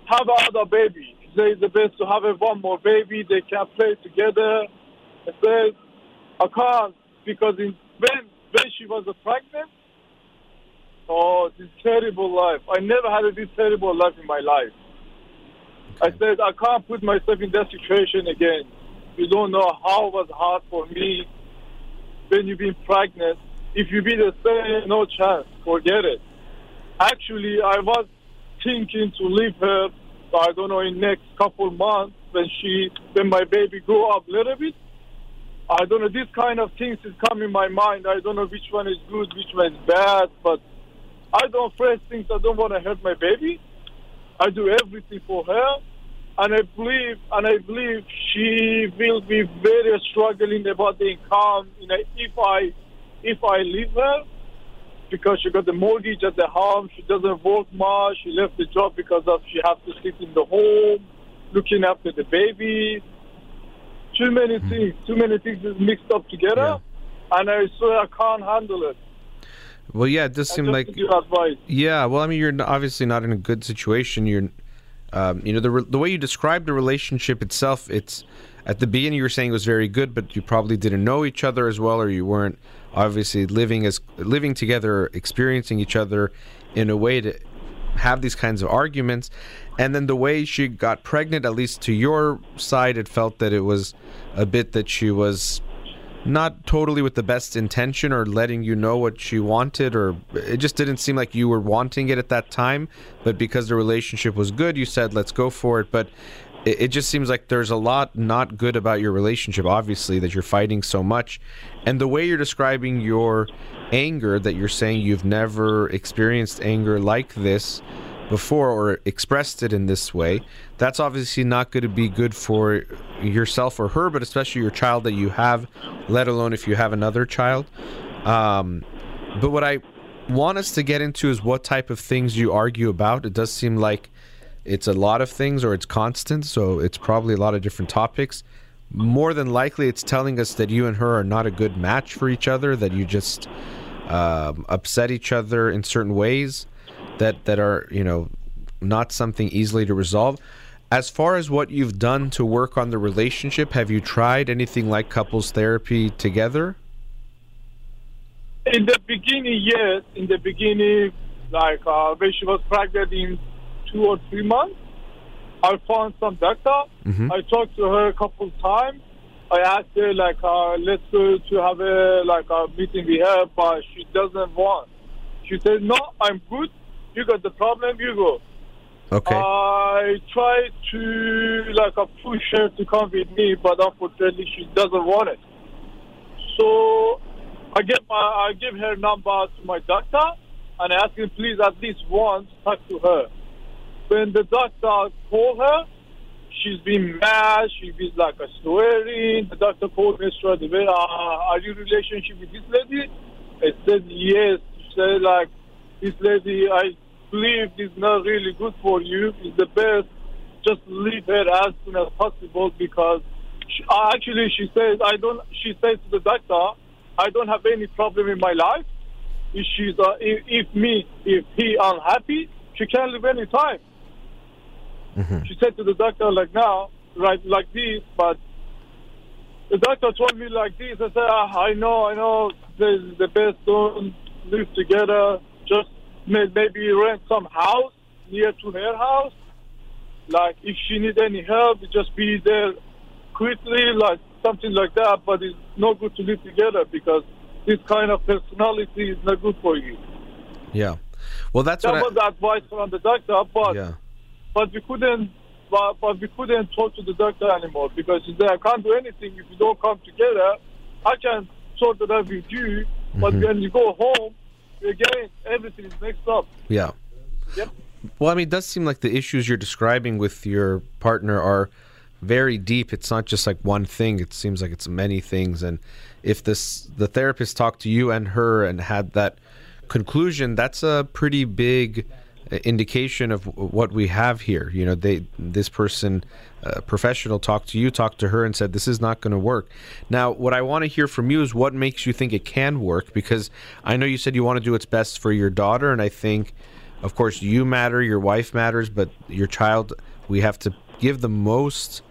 have another baby. It's the best to have one more baby. They can play together. I said I can't because in, when when she was pregnant, oh, this terrible life. I never had a this terrible life in my life. I said I can't put myself in that situation again. You don't know how it was hard for me when you've been pregnant. If you be the same, no chance. Forget it. Actually, I was thinking to leave her. I don't know in next couple months when she when my baby grow up a little bit. I don't know. This kind of things is come in my mind. I don't know which one is good, which one is bad. But I don't first things. I don't want to hurt my baby. I do everything for her, and I believe and I believe she will be very struggling about the income. You know, if I if I leave her because she got the mortgage at the home, she doesn't work much. She left the job because of she has to sit in the home, looking after the baby. Too many hmm. things, too many things is mixed up together, and I swear I can't handle it. Well, yeah, it does seem like need your advice. Yeah, well, I mean, you're obviously not in a good situation. You're, um, you know, the re- the way you described the relationship itself, it's at the beginning you were saying it was very good, but you probably didn't know each other as well, or you weren't obviously living as living together, experiencing each other in a way to have these kinds of arguments. And then the way she got pregnant, at least to your side, it felt that it was a bit that she was not totally with the best intention or letting you know what she wanted or it just didn't seem like you were wanting it at that time. But because the relationship was good you said let's go for it. But it, just seems like there's a lot not good about your relationship obviously that you're fighting so much. And the way you're describing your anger that you're saying you've never experienced anger like this before or expressed it in this way, that's obviously not going to be good for yourself or her, but especially your child that you have, let alone if you have another child. Um, but what I want us to get into is what type of things you argue about. It does seem like it's a lot of things or it's constant, so it's probably a lot of different topics. More than likely, it's telling us that you and her are not a good match for each other, that you just um, upset each other in certain ways that that are you know not something easily to resolve as far as what you've done to work on the relationship have you tried anything like couples therapy together In the beginning, yes. In the beginning, like uh, when she was pregnant in two or three months, I found some doctor. Mhm. I talked to her a couple times. I asked her like, uh, let's go to have a like a meeting with her, but she doesn't want. She said, no, I'm good. You got the problem, you go. okay I tried to like push her to come with me, but unfortunately she doesn't want it. So I get my I give her number to my doctor and I ask him please at least once talk to her. When the doctor called her, she's been mad. She's been like a swearing. The doctor called me straight away. Uh, are you in relationship with this lady? I said yes. She said like this lady. I believe is not really good for you. It's the best. Just leave her as soon as possible because she, uh, actually she says I don't. She says to the doctor, I don't have any problem in my life. If she's uh, if, if me if he unhappy, she can leave any time. She said to the doctor, like now, right like this, but the doctor told me like this. I said, ah, I know, I know, this is the best don't live together. Just maybe rent some house near to her house. Like if she need any help, just be there quickly, like something like that. But it's not good to live together because this kind of personality is not good for you. Yeah. Well, that's That what was the advice from the doctor, but yeah. but we couldn't but, but we couldn't talk to the doctor anymore because he said I can't do anything if you don't come together. I can sort it out with you, but Mhm. when you go home, again everything is mixed up. Yeah. Yep. Well, I mean, it does seem like the issues you're describing with your partner are very deep. It's not just like one thing. It seems like it's many things. And if this the therapist talked to you and her and had that conclusion, that's a pretty big indication of what we have here. You know, they this person, uh, professional, talked to you, talked to her, and said this is not going to work. Now, what I want to hear from you is what makes you think it can work, because I know you said you want to do what's best for your daughter, and I think, of course, you matter, your wife matters, but your child, we have to give the most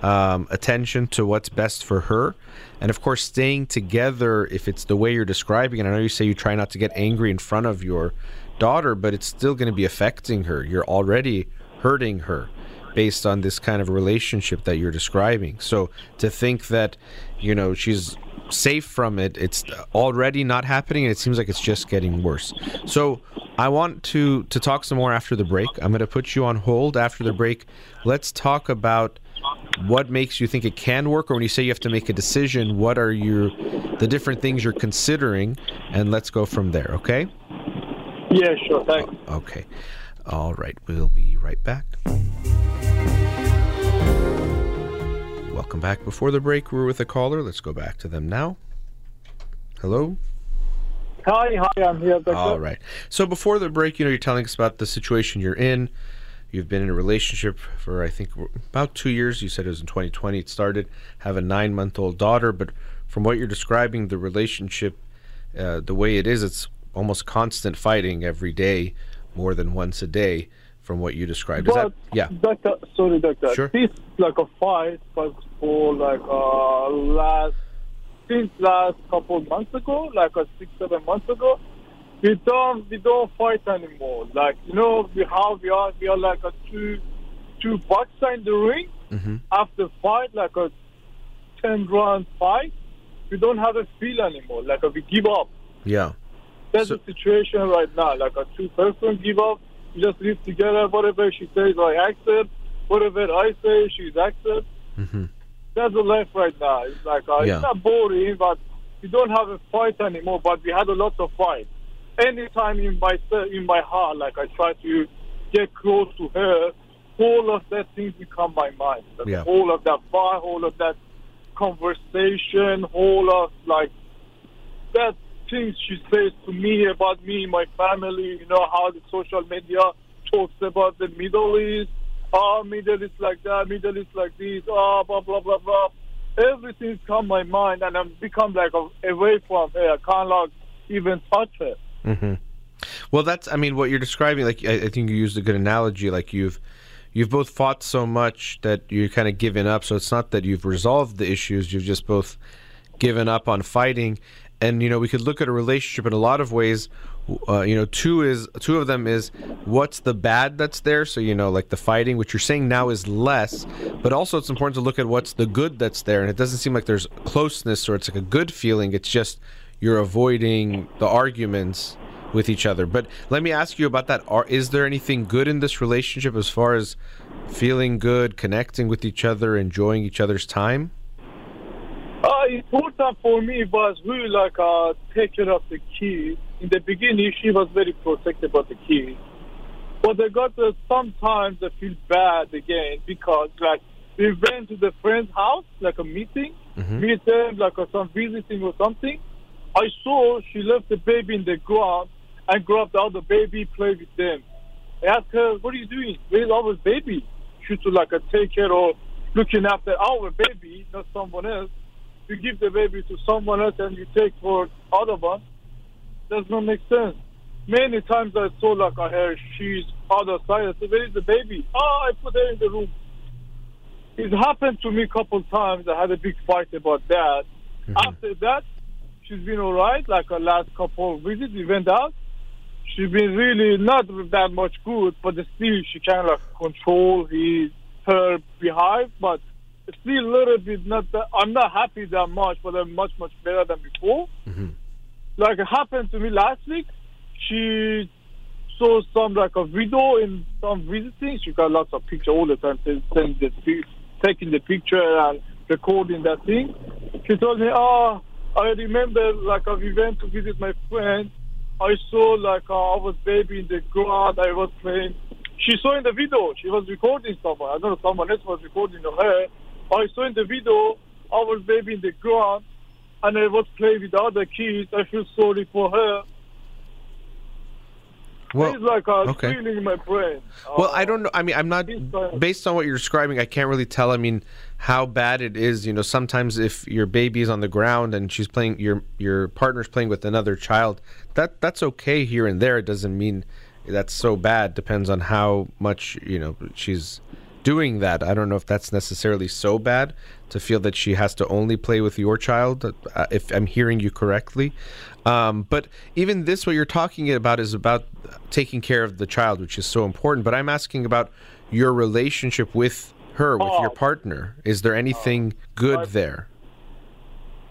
um, attention to what's best for her. And of course, staying together, if it's the way you're describing it, I know you say you try not to get angry in front of your daughter, but it's still going to be affecting her. You're already hurting her based on this kind of relationship that you're describing. So to think that, you know, she's safe from it, it's already not happening and it seems like it's just getting worse. So I want to to talk some more after the break. I'm going to put you on hold after the break. Let's talk about what makes you think it can work or when you say you have to make a decision, what are your the different things you're considering and let's go from there, okay? Yeah, sure. Thanks. Okay. All right. We'll be right back. Welcome back. Before the break, we were with a caller. Let's go back to them now. Hello? Hi, hi, I'm here. Doctor. All right. So before the break, you know, you're telling us about the situation you're in. You've been in a relationship for, I think, about two years. You said it was in 2020 it started. Have a nine month old daughter. But from what you're describing, the relationship, uh, the way it is, it's almost constant fighting every day, more than once a day, from what you described. Is that, But, yeah. Doctor, sorry, doctor. Sure. This like a fight was for like uh last since last couple months ago, like a six seven months ago. We don't we don't fight anymore. Like you know we how we are we are like a two two boxer in the ring. hmm After fight like a ten round fight, we don't have a feel anymore. Like a, we give up. Yeah. That's So- the situation right now. Like a two person give up, we just live together. Whatever she says, I accept. Whatever I say, she's accept. hmm That's the life right now. It's like uh, Yeah. it's not boring, but we don't have a fight anymore. But we had a lot of fight. Anytime in my in my heart, like I try to get close to her, all of that things become my mind. Like, Yeah. All of that fight, all of that conversation, all of like that things she says to me about me, my family, you know, how the social media talks about the Middle East, oh, Middle East like that, Middle East like this, oh, blah, blah, blah, blah. Everything's come my mind, and I'm become like away from her. I can't like even touch her. hmm Well, that's I mean what you're describing. Like I, I think you used a good analogy. Like you've you've both fought so much that you're kind of given up. So it's not that you've resolved the issues. You've just both given up on fighting. And you know we could look at a relationship in a lot of ways. Uh, you know, two is two of them is what's the bad that's there. So you know, like the fighting, which you're saying now is less, but also it's important to look at what's the good that's there. And it doesn't seem like there's closeness or it's like a good feeling. It's just you're avoiding the arguments with each other. But let me ask you about that. Are, is there anything good in this relationship as far as feeling good, connecting with each other, enjoying each other's time? Important for me was really like uh, take care of the kids. In the beginning, she was very protective about the kids. But I got uh, sometimes I feel bad again because like we went to the friend's house, like a meeting, Mhm. meet them, like uh, some visiting or something. I saw she left the baby in the ground and grabbed the other baby, play with them. I asked her, "What are you doing? Where's our baby?" She to like uh, take care of looking after our baby, not someone else. You give the baby to someone else and you take for other one. Does not make sense. Many times I saw like I heard she's other side. I said, "Where is the baby?" Oh, I put her in the room. it happened to me a couple times. I had a big fight about that. Mm-hmm. After that, she's been all right. Like her last couple of visits, we went out. She's been really not that much good, but still she of like control his her behind, but still a little bit not. That, I'm not happy that much, but I'm much much better than before. Like it happened to me last week. She saw some like a video in some visiting. She got lots of picture all the time, send send the taking the picture and recording that thing. She told me, "Oh, I remember like uh, we went to visit my friend. I saw like uh, I was baby in the ground. I was playing. She saw in the video. She was recording someone. I don't know. Someone else was recording her. I saw in the video. Was baby in the ground, and I was playing with other kids. I feel sorry for her. Well, it's like a okay. feeling in my brain. Well, Uh, I don't know. I mean, I'm not Please go ahead. based on what you're describing. I can't really tell. I mean, how bad it is. You know, sometimes if your baby is on the ground and she's playing, your your partner's playing with another child. That that's okay here and there. It doesn't mean that's so bad. Depends on how much you know she's doing that. I don't know if that's necessarily so bad to feel that she has to only play with your child. Uh, if I'm hearing you correctly, um, but even this, what you're talking about, is about taking care of the child, which is so important. But I'm asking about your relationship with her, with your Oh. partner. Is there anything good But- there?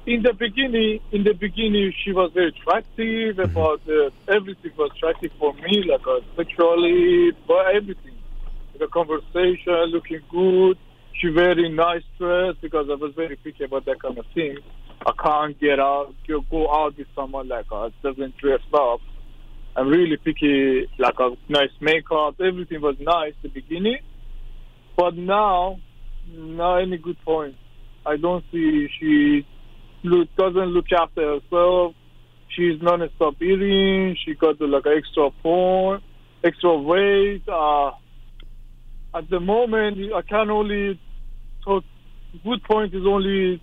in the beginning, in the beginning, she was very attractive. About uh, everything was attractive for me, like uh, sexually, but everything. The conversation, looking good. She very nice dress because I was very picky about that kind of thing. I can't get out, go, out with someone like us doesn't dress up. I'm really picky, like a nice makeup. Everything was nice at the beginning, but now, not any good point. I don't see she look, doesn't look after herself. She's non-stop eating. She got like extra porn, extra weight. Uh, at the moment, I can only talk. Good point is only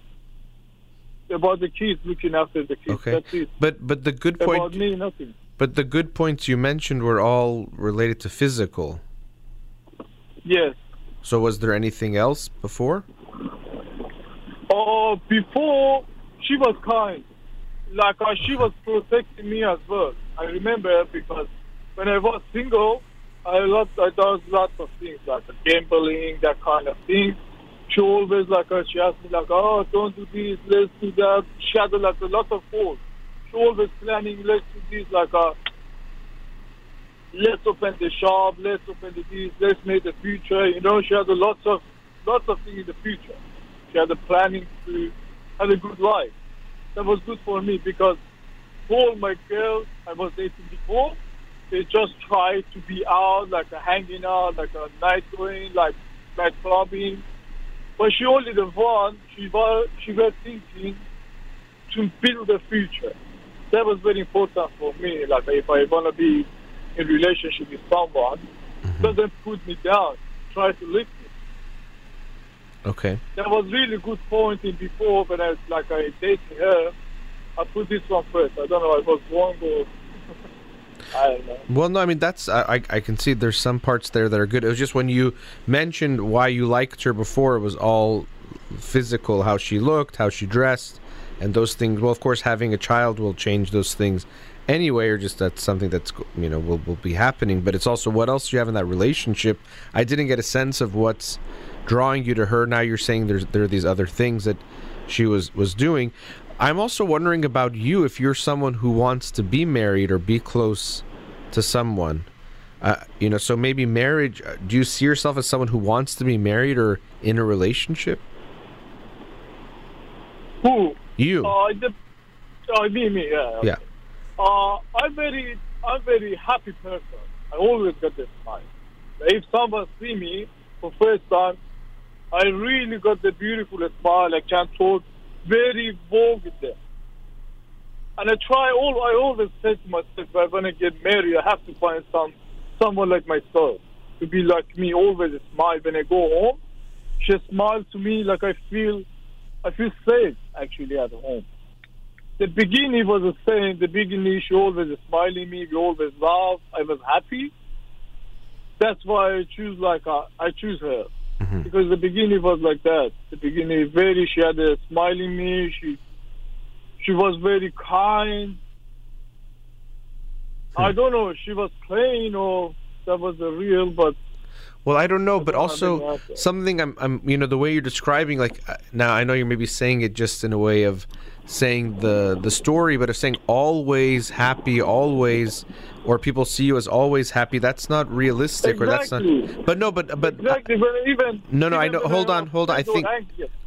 about the kids, looking after the kids. Okay, That's it. but but the good About point, about me, nothing. but the good points you mentioned were all related to physical. Yes. So was there anything else before? Uh, before she was kind, like uh, she was protecting me as well. I remember because when I was single, I lot I did lots of things like gambling, that kind of thing. She always like uh, she asked me like, oh, don't do this, let's do that. She had like a lot of goals. She always planning, let's do this, like uh, let's open the shop, let's open the this, let's make the future. You know, she had a lots of lots of things in the future. She had a planning to have a good life. That was good for me because all my girls I was dating before, they just try to be out, like a hanging out, like a night going, like night clubbing. But she only the one, she was, she was thinking to build a future. That was very important for me. Like if I want to be in relationship with someone, mm-hmm. doesn't put me down, try to lift me. Okay. That was really good point in before when I was like I dated her. I put this one first. I don't know. I was wrong or Don't know. Well, no, I mean that's I, I I can see there's some parts there that are good. It was just when you mentioned why you liked her before, it was all physical, how she looked, how she dressed, and those things. Well, of course, having a child will change those things anyway, or just that's something that's you know will will be happening. But it's also what else you have in that relationship. I didn't get a sense of what's drawing you to her. Now you're saying there's there are these other things that she was was doing. I'm also wondering about you if you're someone who wants to be married or be close to someone. Uh, you know, so maybe marriage. uh, Do you see yourself as someone who wants to be married or in a relationship? Who? You. Uh, the, uh, me, me, yeah. Yeah. Uh, I'm very, I'm very happy person. I always get this smile. If someone see me for first time, I really got the beautiful smile. I can talk very bold with them. And I try all. I always say to myself, if I want to get married, I have to find some someone like myself to be like me. Always smile when I go home. She smiles to me like I feel, I feel safe actually at home. The beginning was the same. The beginning, she always smiling me. We always laugh. I was happy. That's why I choose like uh, I choose her. Mm-hmm. Because the beginning was like that. The beginning, very, she had a smiling me. She, she was very kind. I don't know she was playing or that was the real, but Well, I don't know, but also something I'm, I'm, you know, the way you're describing, like uh, now I know you're maybe saying it just in a way of saying the the story, but of saying always happy, always, or people see you as always happy. That's not realistic, or that's not. But no, but but exactly. But even No, no, I know- hold on, hold on, I think-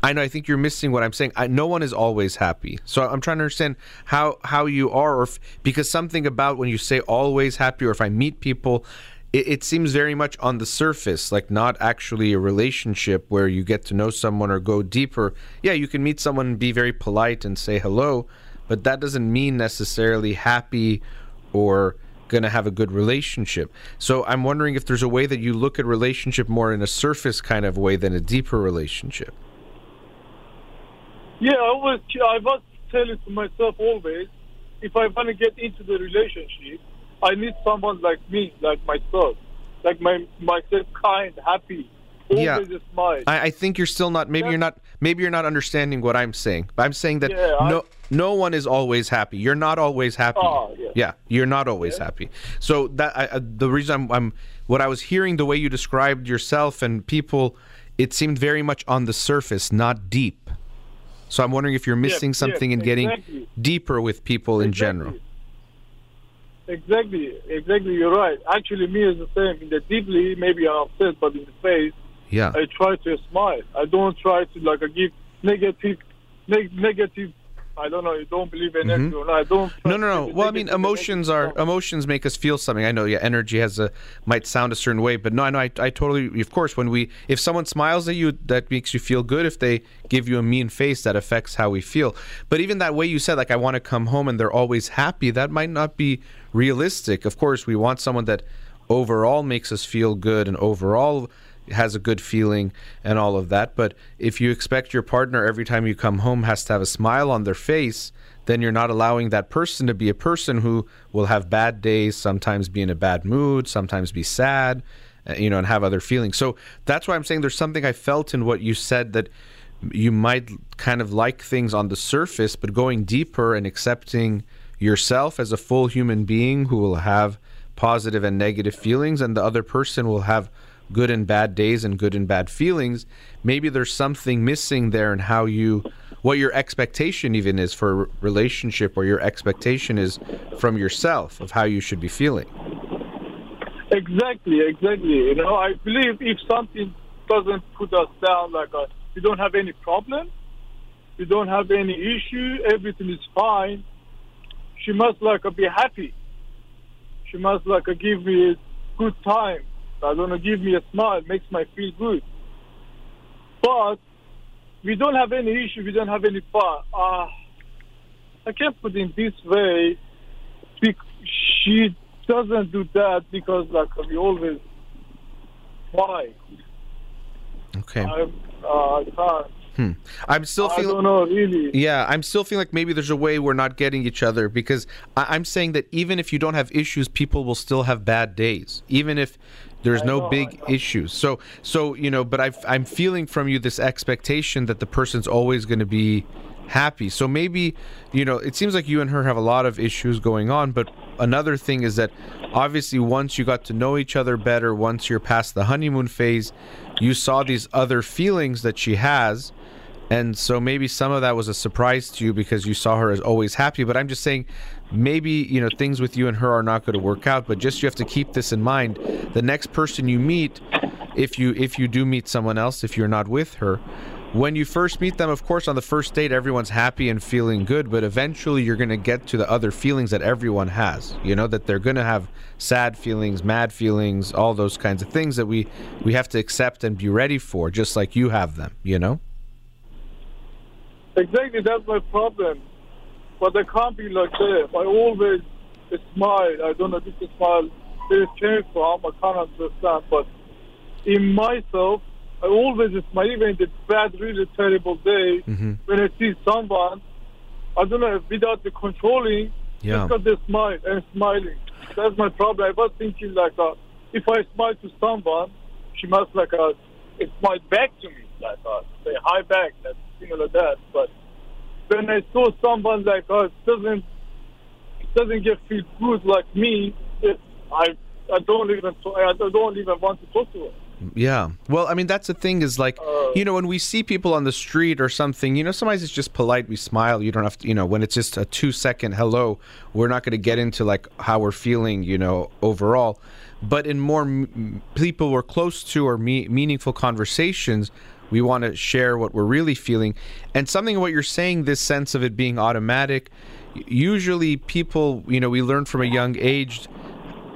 I know. I think you're missing what I'm saying. I, no one is always happy. So I'm trying to understand how how you are, or if, because something about when you say always happy, or if I meet people, it, it seems very much on the surface, like not actually a relationship where you get to know someone or go deeper. Yeah, you can meet someone and be very polite and say hello, but that doesn't mean necessarily happy or going to have a good relationship. So I'm wondering if there's a way that you look at relationship more in a surface kind of way than a deeper relationship. Yeah, I was. I was telling to myself always, if I want to get into the relationship, I need someone like me, like myself, like my myself, kind, happy, always Yeah. a smile. I, I think you're still not. Maybe Yeah. you're not. Maybe you're not understanding what I'm saying. I'm saying that Yeah, no, no one is always happy. You're not always happy. Oh, yeah. you're not always happy. So that I, I, the reason I'm, I'm, what I was hearing, the way you described yourself and people, it seemed very much on the surface, not deep. So I'm wondering if you're missing yeah, something in getting exactly. deeper with people in Exactly. general. Exactly, exactly. You're right. Actually, me is the same. In the deeply, maybe I'm upset, but in the face, Yeah. I try to smile. I don't try to like uh, give negative, neg- negative. I don't know. You don't believe in not. I don't. Mm-hmm. No, no, no. Well, I mean, emotions are emotions make us feel something. I know, yeah, energy has a might sound a certain way, but no, I know, I, I totally. Of course, when we if someone smiles at you, that makes you feel good. If they give you a mean face, that affects how we feel. But even that way you said, like, I want to come home and they're always happy. That might not be realistic. Of course, we want someone that overall makes us feel good and overall has a good feeling and all of that. But if you expect your partner every time you come home has to have a smile on their face, then you're not allowing that person to be a person who will have bad days, sometimes be in a bad mood, sometimes be sad, uh, you know, and have other feelings. So that's why I'm saying there's something I felt in what you said that you might kind of like things on the surface, but going deeper and accepting yourself as a full human being who will have positive and negative feelings, and the other person will have good and bad days and good and bad feelings. Maybe there's something missing there in how you, what your expectation even is for a relationship, or your expectation is from yourself of how you should be feeling. Exactly, exactly. You know, I believe if something doesn't put us down, like uh, we don't have any problem, we don't have any issue, everything is fine. She must like uh, be happy. She must like uh, give me a good time. I don't know, give me a smile, makes me feel good. But we don't have any issue. We don't have any fun. Uh, I can't put it in this way. She doesn't do that because like we always why Okay. I, uh, I can't. Hmm. I'm still feeling. I don't know really. Yeah, I'm still feeling like maybe there's a way we're not getting each other because I- I'm saying that even if you don't have issues, people will still have bad days, even if there's no big issues. So, so you know, but I've, I'm feeling from you this expectation that the person's always going to be happy. So maybe, you know, it seems like you and her have a lot of issues going on, but another thing is that obviously once you got to know each other better, once you're past the honeymoon phase, you saw these other feelings that she has and so maybe some of that was a surprise to you because you saw her as always happy. But I'm just saying, maybe, you know, things with you and her are not going to work out. But just you have to keep this in mind. The next person you meet, if you if you do meet someone else, if you're not with her, when you first meet them, of course, on the first date, everyone's happy and feeling good. But eventually, you're going to get to the other feelings that everyone has. You know that they're going to have sad feelings, mad feelings, all those kinds of things that we we have to accept and be ready for, just like you have them. You know. Exactly, that's my problem. But I can't be like that. I always smile. I don't know this is smile. It came from, I can't understand. But in myself, I always smile, even in the bad, really terrible day. Mm-hmm. When I see someone, I don't know, without the controlling, Yeah. just got the smile and smiling. That's my problem. I was thinking like, uh, if I smile to someone, she must like uh, might back to me like uh, say hi back, that's similar that. But when I saw someone like us doesn't doesn't get feel good like me, it, I I don't even I don't even want to talk to her. Yeah. Well, I mean, that's the thing is like, Uh, you know, when we see people on the street or something, you know, sometimes it's just polite. We smile. You don't have to, you know, when it's just a two second hello, we're not going to get into like how we're feeling, you know, overall. But in more m- people we're close to or me- meaningful conversations, we want to share what we're really feeling. And something what you're saying, this sense of it being automatic, usually people, you know, we learn from a young age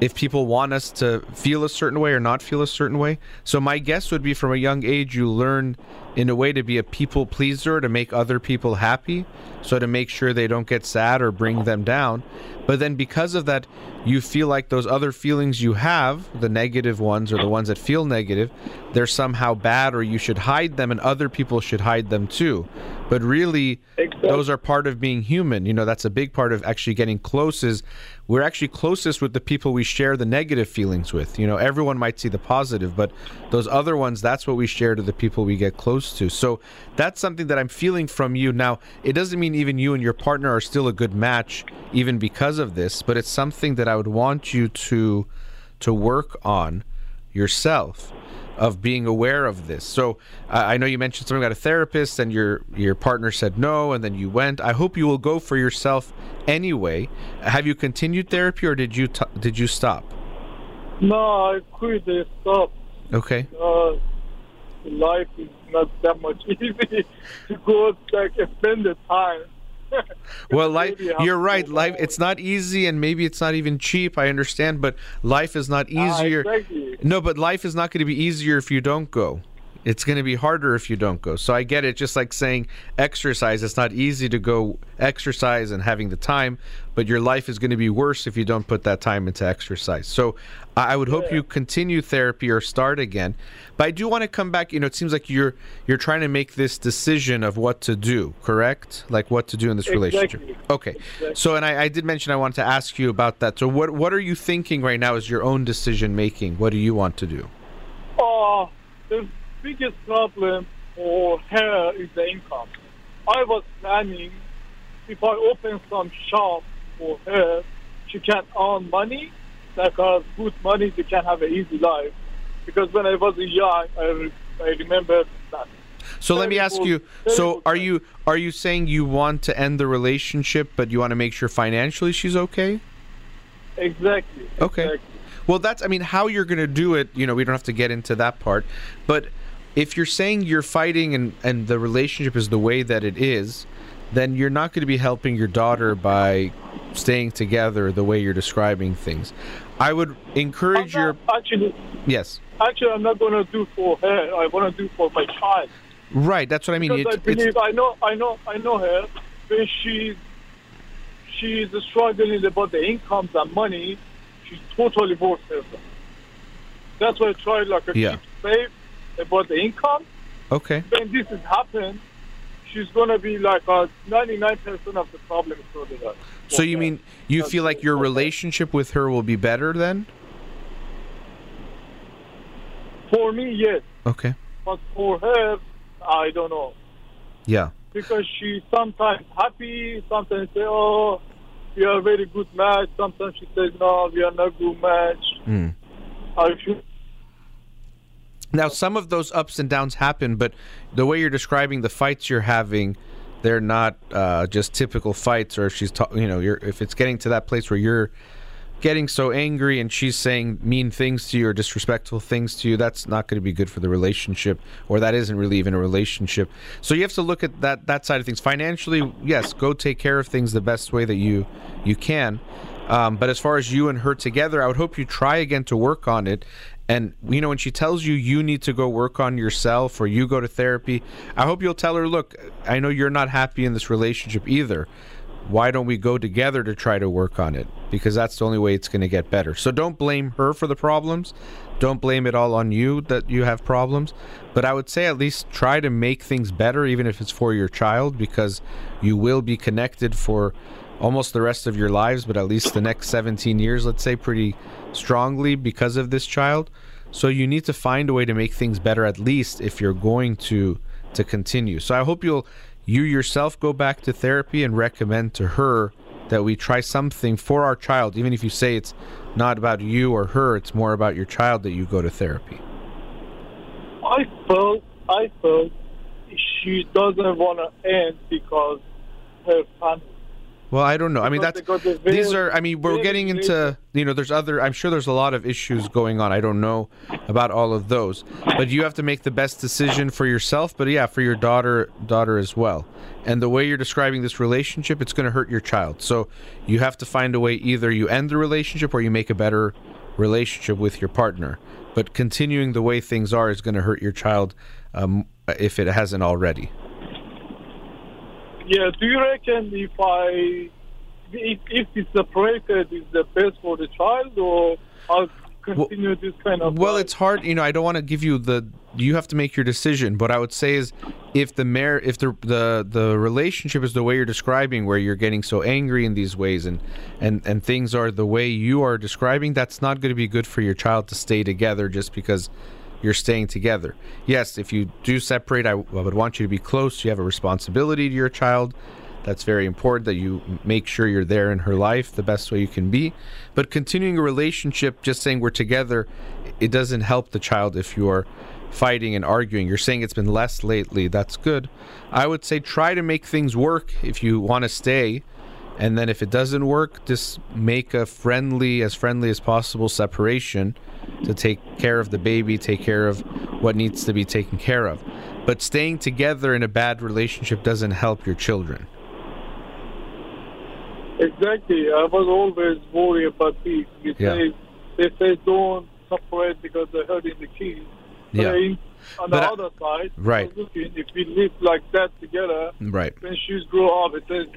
if people want us to feel a certain way or not feel a certain way. So my guess would be from a young age you learn in a way to be a people pleaser to make other people happy, so to make sure they don't get sad or bring them down. But then because of that, you feel like those other feelings you have, the negative ones or the ones that feel negative, they're somehow bad or you should hide them and other people should hide them too. But really Exactly. those are part of being human. You know, that's a big part of actually getting close is we're actually closest with the people we share the negative feelings with. You know, everyone might see the positive, but those other ones, that's what we share to the people we get close to. So that's something that I'm feeling from you. Now, it doesn't mean even you and your partner are still a good match, even because of this, but it's something that I would want you to to work on yourself of being aware of this. So uh, I know you mentioned something about a therapist, and your your partner said no, and then you went. I hope you will go for yourself anyway. Have you continued therapy, or did you t- did you stop? No, I quit. I stopped. Okay. Uh, life is not that much easy to go like a spend the time. Well, life. You're right. Life. It's not easy, and maybe it's not even cheap. I understand, but life is not Ah, easier. exactly. No, but life is not going to be easier if you don't go. It's going to be harder if you don't go. So I get it. Just like saying exercise, it's not easy to go exercise and having the time, but your life is going to be worse if you don't put that time into exercise. So I would hope you continue therapy or start again. But I do want to come back. You know, it seems like you're you're trying to make this decision of what to do. Correct? Like what to do in this relationship. Exactly. Okay. So, and I, I did mention I wanted to ask you about that. So, what what are you thinking right now? Is your own decision making? What do you want to do? Uh, the biggest problem for her is the income. I was planning if I open some shop for her, she can earn money, like uh, good money, she can have an easy life. Because when I was a young, I, re- I remember that. So let me ask you. So are you are you saying you want to end the relationship, but you want to make sure financially she's okay? Exactly. Okay. Exactly. Well, that's I mean how you're going to do it. You know, we don't have to get into that part, but if you're saying you're fighting and and the relationship is the way that it is, then you're not going to be helping your daughter by staying together the way you're describing things. I would encourage your actually, yes. actually, I'm not going to do for her. I want to do for my child. Right, that's what I mean. It- I it's- believe I know I know I know her when she she's struggling about the incomes and money, she's totally worth herself. That's why I try like a Yeah. keep safe about the income. okay. When this has happened, she's gonna be like nine percent of the problem is sorted out. So you mean you feel like your relationship with her will be better then? for me, yes, Okay. but for her, I don't know Yeah. because she's sometimes happy, sometimes say, "Oh, we are a very good match." Sometimes she says, "No, we are not good match." Mm. I feel Now some of those ups and downs happen, but the way you're describing the fights you're having, they're not uh, just typical fights. Or if she's, you know, if it's getting to that place where you're getting so angry and she's saying mean things to you or disrespectful things to you, that's not going to be good for the relationship, or that isn't really even a relationship. So you have to look at that that side of things. Financially, yes, go take care of things the best way that you you can. Um, but as far as you and her together, I would hope you try again to work on it. And you know, when she tells you you need to go work on yourself or you go to therapy, I hope you'll tell her, look, I know you're not happy in this relationship either why don't we go together to try to work on it? Because that's the only way it's going to get better. So don't blame her for the problems. Don't blame it all on you that you have problems. But I would say at least try to make things better, even if it's for your child, because you will be connected for almost the rest of your lives, but at least the next 17 years, let's say, pretty strongly because of this child. So you need to find a way to make things better at least if you're going to to continue. So I hope you'll you yourself go back to therapy and recommend to her that we try something for our child even if you say it's not about you or her, it's more about your child that you go to therapy. I felt I felt she doesn't want to end because her family. Well, I don't know. I mean, that's Because they got the these are. I mean, we're getting into you know. There's other. I'm sure there's a lot of issues going on. I don't know about all of those, but you have to make the best decision for yourself. But yeah, for your daughter, daughter as well. And the way you're describing this relationship, it's going to hurt your child. So you have to find a way. Either you end the relationship or you make a better relationship with your partner. But continuing the way things are is going to hurt your child um, if it hasn't already. Yeah, do you reckon if I if, if we separated uh, is the best for the child or I'll continue this kind of Well, life? it's hard. You know, I don't want to give you the. You have to make your decision. What I would say is, if the mar- if the the the relationship is the way you're describing, where you're getting so angry in these ways, and and and things are the way you are describing, that's not going to be good for your child to stay together just because you're staying together. Yes, if you do separate, I, I would want you to be close. You have a responsibility to your child. That's very important that you make sure you're there in her life the best way you can be. But continuing a relationship, just saying we're together, it doesn't help the child if you're fighting and arguing. You're saying it's been less lately. That's good. I would say try to make things work if you want to stay. And then if it doesn't work, just make a friendly, as friendly as possible separation to take care of the baby, take care of what needs to be taken care of. But staying together in a bad relationship doesn't help your children. Exactly. I was always worried about this. You Yeah. say they say don't separate because they're hurting the kids. Yeah. On But the I- other side, Right. looking, if we live like that together, Right. when she's grow up, it is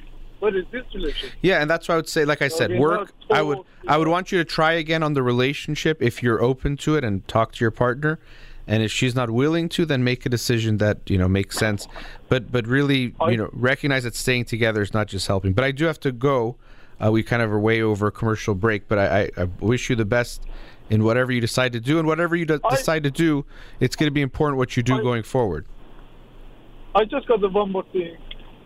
what is this relationship? Yeah, and that's why I would say, like I said, work. I would, I would want you to try again on the relationship if you're open to it and talk to your partner. And if she's not willing to, then make a decision that you know makes sense. But but really, you know, recognize that staying together is not just helping. But I do have to go. Uh, we kind of are way over a commercial break, but I, I, I wish you the best in whatever you decide to do, and whatever you I- decide to do, it's going to be important what you do going forward. I just got the one more thing.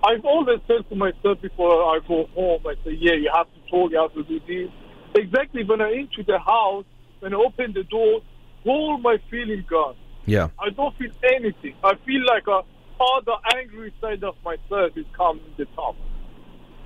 I've always said to myself before I go home, I say, yeah, you have to talk, you have to do this. Exactly when I enter the house, when I open the door, all my feeling gone. Yeah, I don't feel anything. I feel like a, all the angry side of myself is coming to the top.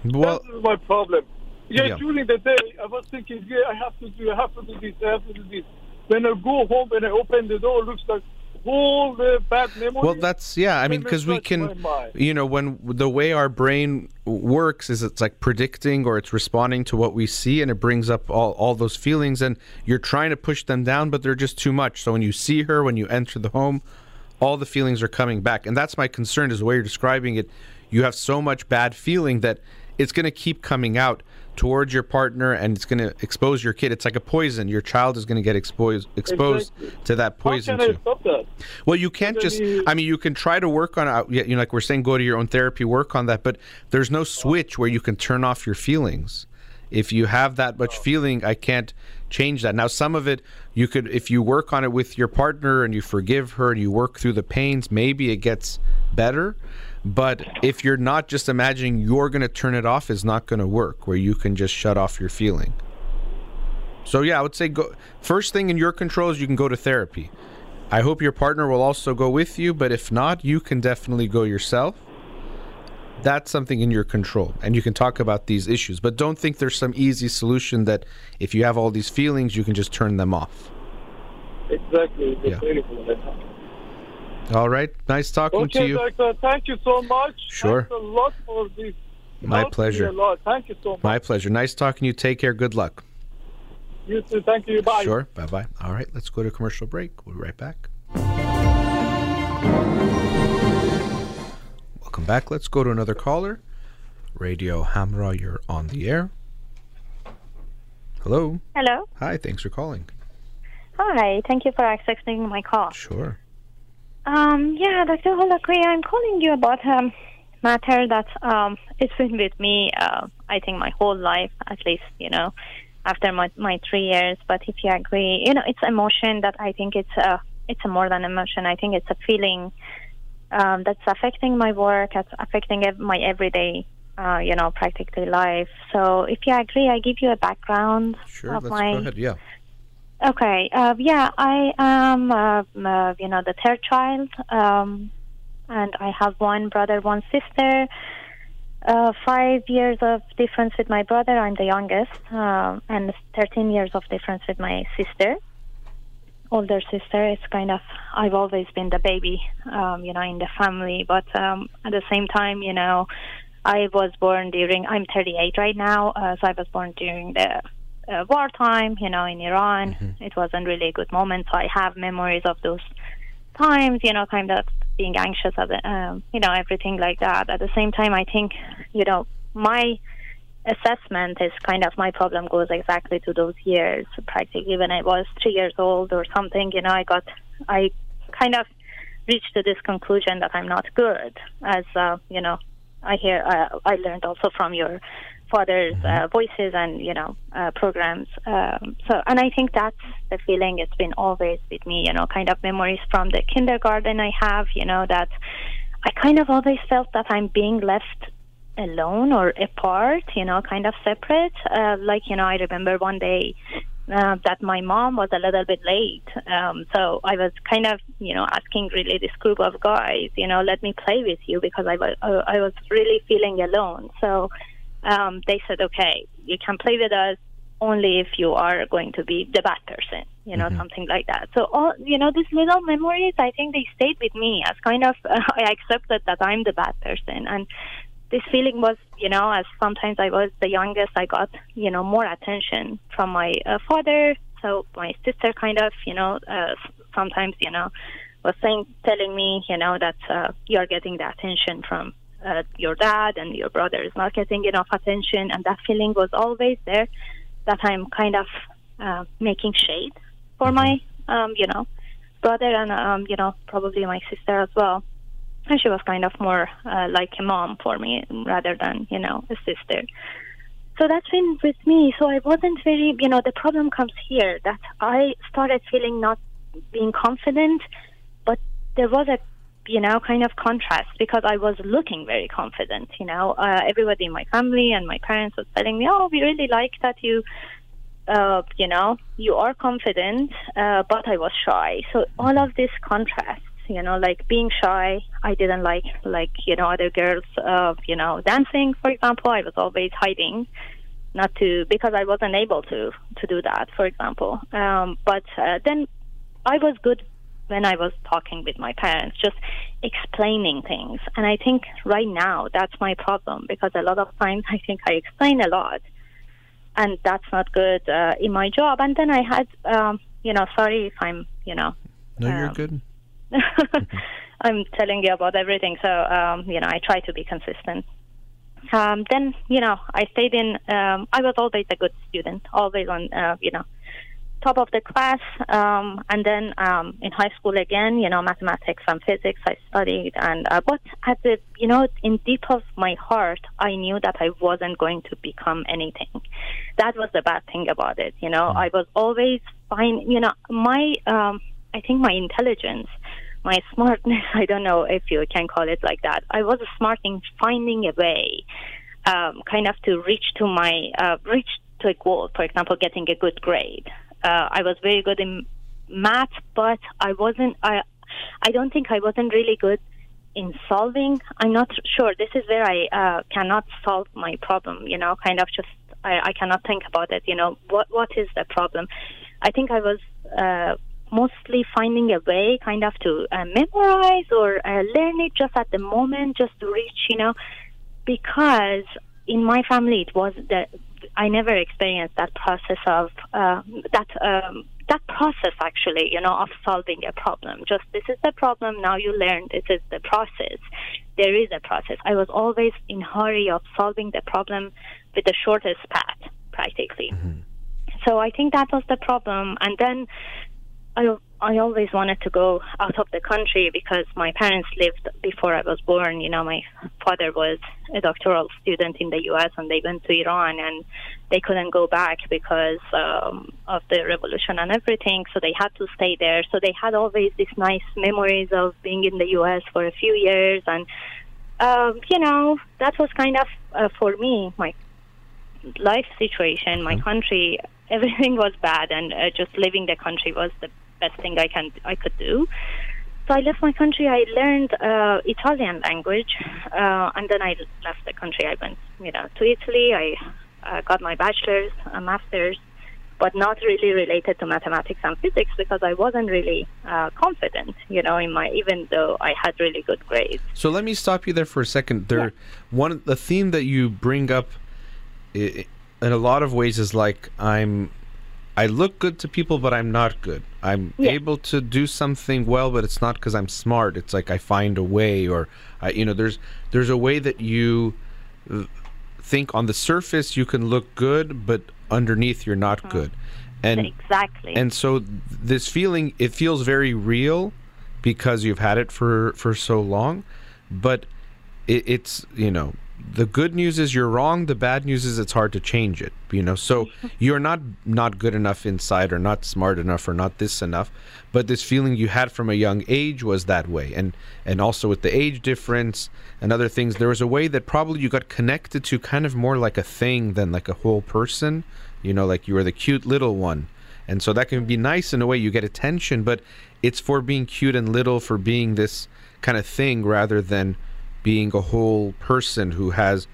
well, That is my problem. Yeah, Yeah. during the day, I was thinking, yeah, I have to do, I have to do this, I have to do this. When I go home and I open the door, it looks like all the bad memories. Well, that's yeah. I mean, because we can, you know, when the way our brain works is it's like predicting or it's responding to what we see, and it brings up all all those feelings, and you're trying to push them down, but they're just too much. So when you see her, when you enter the home, all the feelings are coming back, and that's my concern. Is the way you're describing it, you have so much bad feeling that it's going to keep coming out towards your partner and it's going to expose your kid it's like a poison your child is going to get exposed exposed Exactly. to that How poison can I stop that? well, you can't just. I mean, you can try to work on uh, it. You know, like we're saying, go to your own therapy, work on that. But there's no switch where you can turn off your feelings. If you have that much oh. feeling, I can't change that. Now, some of it you could, if you work on it with your partner and you forgive her and you work through the pains, maybe it gets better. But if you're not just imagining you're going to turn it off, is not going to work. Where you can just shut off your feeling. So yeah, I would say go. First thing in your control is you can go to therapy. I hope your partner will also go with you, but if not, you can definitely go yourself. That's something in your control, and you can talk about these issues. But don't think there's some easy solution that if you have all these feelings, you can just turn them off. Exactly. Yeah. Feeling. All right, nice talking to you. doctor. Thank you so much. Sure. Thanks a lot for this. My pleasure. A lot. Thank you so much. My pleasure. Nice talking to you. Take care. Good luck. You too. Thank you. Bye. Sure. Bye bye. All right, let's go to commercial break. We'll be right back. Welcome back. Let's go to another caller. Radio Hamrah, you're on the air. Hello. Hello. Hi, thanks for calling. Hi. Thank you for accepting my call. Sure. Um, yeah, Dr. Holakouee, I'm calling you about a matter that um, it's been with me, uh, I think, my whole life, at least, you know. after my, my three years. But if you agree, you know, it's emotion that I think it's a it's a more than emotion. I think it's a feeling um, that's affecting my work, that's affecting my everyday, uh, you know, practically life. So if you agree, I give you a background Sure, of let's my go ahead. Yeah. Okay. Uh, yeah, I am, uh, uh, you know, the third child, um, and I have one brother, one sister. Uh, five years of difference with my brother. I'm the youngest, uh, and 13 years of difference with my sister, older sister. It's kind of I've always been the baby, um, you know, in the family. But um, at the same time, you know, I was born during. I'm 38 right now, uh, so I was born during the uh, wartime, you know, in Iran. It wasn't really a good moment. So I have memories of those times, you know, kind of being anxious of it, um, you know, everything like that. At the same time, I think, you know, my assessment is kind of my problem goes exactly to those years. Practically when I was three years old or something, you know, I got, I kind of reached to this conclusion that I'm not good as, uh, you know, I hear, uh, I learned also from your father's uh, voices and you know uh, programs. Um, so, and I think that's the feeling. It's been always with me. You know, kind of memories from the kindergarten I have. You know that I kind of always felt that I'm being left alone or apart. You know, kind of separate. Uh, like you know, I remember one day. Uh, that my mom was a little bit late, um, so I was kind of, you know, asking really this group of guys, you know, let me play with you because I was, uh, I was really feeling alone. So, um, they said, okay, you can play with us only if you are going to be the bad person, you know, something like that. So, all, you know, these little memories, I think they stayed with me as kind of, uh, I accepted that I'm the bad person. And this feeling was, you know, as sometimes I was the youngest, I got, you know, more attention from my uh, father. So my sister kind of, you know, uh, sometimes, you know, was saying, telling me, you know, that uh, you're getting the attention from uh, your dad and your brother is not getting enough attention, and that feeling was always there. That I'm kind of uh, making shade for my, um, you know, brother and um, you know probably my sister as well. And she was kind of more uh, like a mom for me rather than you know a sister. So that's been with me. So I wasn't very, you know, the problem comes here that I started feeling not being confident, but there was a you know, kind of contrast because I was looking very confident. You know, uh, everybody in my family and my parents was telling me, "Oh, we really like that you, uh, you know, you are confident," uh, but I was shy. So all of this contrast, you know, like being shy, I didn't like like you know other girls, uh, you know, dancing, for example. I was always hiding. Not to because I wasn't able to to do that, for example. Um, but uh, then I was good when I was talking with my parents, just explaining things. And I think right now that's my problem because a lot of times I think I explain a lot, and that's not good uh, in my job. And then I had, um, you know, sorry if I'm, you know, No, you're Um, good. I'm telling you about everything. So, um, you know, I try to be consistent. Um, then, you know, I stayed in, um, I was always a good student, always on, uh, you know, top of the class. Um, and then um, in high school again, you know, mathematics and physics I studied. And, uh, but at the, you know, in deep of my heart, I knew that I wasn't going to become anything. That was the bad thing about it. You know, I was always fine, you know, my, um, I think my intelligence, my smartness, I don't know if you can call it like that. I was smart in finding a way, um, kind of to reach to my, uh, reach to a goal, for example, getting a good grade. Uh, I was very good in math, but I wasn't, I, I don't think I wasn't really good in solving. I'm not sure. This is where I uh, cannot solve my problem, you know, kind of just, I, I cannot think about it, you know, what, what is the problem? I think I was, uh, mostly finding a way kind of to uh, memorize or uh, learn it just at the moment, just to reach, you know, because in my family it was that I never experienced that process of uh, that um, that process actually, you know, of solving a problem. Just this is the problem. Now you learn this is the process. There is a process. I was always in hurry of solving the problem with the shortest path, practically. So I think that was the problem. And then I, I always wanted to go out of the country because my parents lived before I was born. You know, my father was a doctoral student in the U.S. and they went to Iran and they couldn't go back because um, of the revolution and everything. So they had to stay there. So they had always these nice memories of being in the U.S. for a few years and. Um, you know, that was kind of uh, for me my life situation, my country, everything was bad, and uh, just leaving the country was the best thing I can I could do. So I left my country. I learned uh, Italian language, uh, and then I left the country. I went, you know, to Italy. I uh, got my bachelor's, a master's, but not really related to mathematics and physics because I wasn't really uh, confident, you know, in my even though I had really good grades. So let me stop you there for a second. There, Yeah. one the theme that you bring up, in a lot of ways, is like I'm, I look good to people, but I'm not good. I'm Yeah. able to do something well, but it's not because I'm smart. It's like I find a way, or I, you know, there's there's a way that you uh, think on the surface you can look good, but underneath you're not good, and Exactly. and so this feeling it feels very real because you've had it for for so long but it, it's you know the good news is you're wrong the bad news is it's hard to change it you know? So you're not not good enough inside or not smart enough or not this enough but this feeling you had from a young age was that way. And and also with the age difference and other things there was a way that probably you got connected to kind of more like a thing than like a whole person you know like you were the cute little one. And so that can be nice in a way you get attention but it's for being cute and little for being this kind of thing rather than being a whole person who has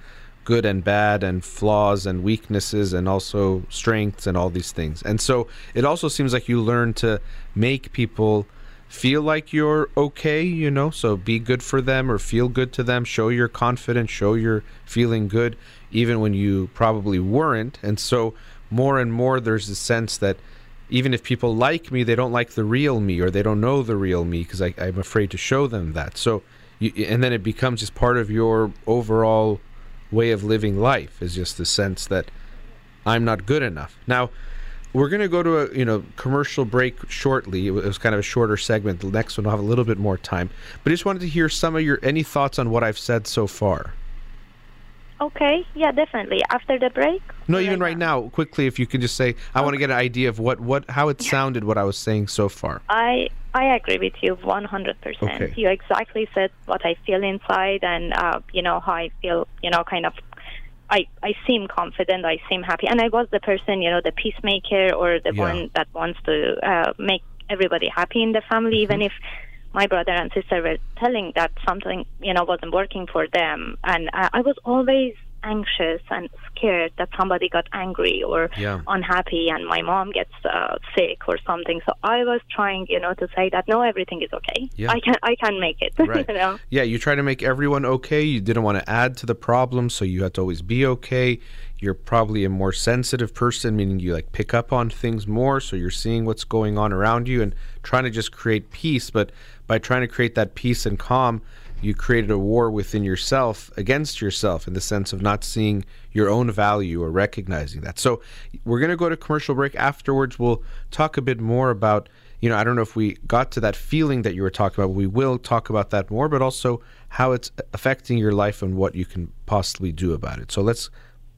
good and bad and flaws and weaknesses and also strengths and all these things. And so it also seems like you learn to make people feel like you're okay you know? So be good for them or feel good to them. Show your confidence, show you're feeling good even when you probably weren't. And so more and more there's a sense that even if people like me, they don't like the real me or they don't know the real me because I'm afraid to show them that. So, you, and then it becomes just part of your overall way of living life is just the sense that I'm not good enough. Now, we're going to go to a you know commercial break shortly. It was kind of a shorter segment. The next one will have a little bit more time. But I just wanted to hear some of your any thoughts on what I've said so far. okay, yeah, definitely. After the break? No, even right now, quickly, if you can just say, I want to get an idea of what what how it sounded, what I was saying so far. I I agree with you 100%. Okay. You exactly said what I feel inside and uh, you know how I feel, you know, kind of I I seem confident, I seem happy and I was the person, you know, the peacemaker or the Yeah. one that wants to uh, make everybody happy in the family Mm-hmm. even if my brother and sister were telling that something, you know, wasn't working for them and I, I was always anxious and scared that somebody got angry or Yeah. unhappy and my mom gets uh, sick or something. So I was trying, you know, to say that no, everything is okay. Yeah. I can I can make it. Right. you know. Yeah, you try to make everyone okay. You didn't want to add to the problem, so you had to always be okay. You're probably a more sensitive person, meaning you like pick up on things more, so you're seeing what's going on around you and trying to just create peace. But by trying to create that peace and calm, you created a war within yourself against yourself in the sense of not seeing your own value or recognizing that. So we're going to go to commercial break. Afterwards, we'll talk a bit more about, you know, I don't know if we got to that feeling that you were talking about. We will talk about that more, but also how it's affecting your life and what you can possibly do about it. So let's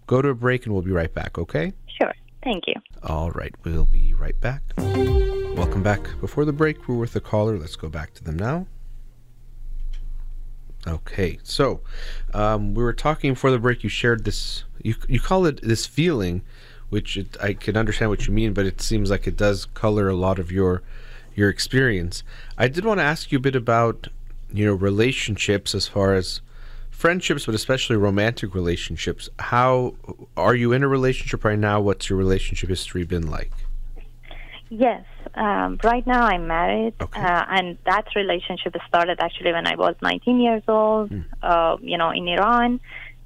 go to a break and we'll be right back, okay? Sure. Thank you. All right, we'll be right back. Welcome back. Before the break, we're with a caller. Let's go back to them now. Okay, so um, we were talking before the break. You shared this. You you call it this feeling, which it, I can understand what you mean, but it seems like it does color a lot of your your experience. I did want to ask you a bit about you know relationships as far as friendships, but especially romantic relationships. How are you in a relationship right now? What's your relationship history been like? Yes. Um, right now I'm married, Okay. uh, and that relationship started actually when I was 19 years old. Hmm. Uh, you know, in Iran,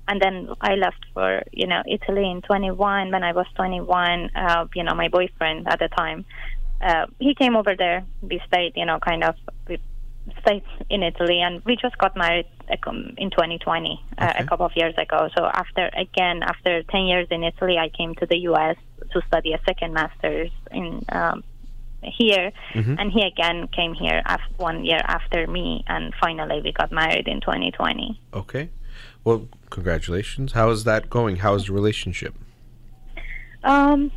and then I left for you know Italy in 21. When I was 21, uh, you know, my boyfriend at the time, uh, he came over there. We stayed, you know, kind of we stayed in Italy, and we just got married uh, in 2020, uh, a couple of years ago. So after again, after 10 years in Italy, I came to the U.S. to study a second master's in um, here, and he again came here af- one year after me, and finally we got married in 2020. Okay. Well, congratulations. How is that going? How is the relationship? Um,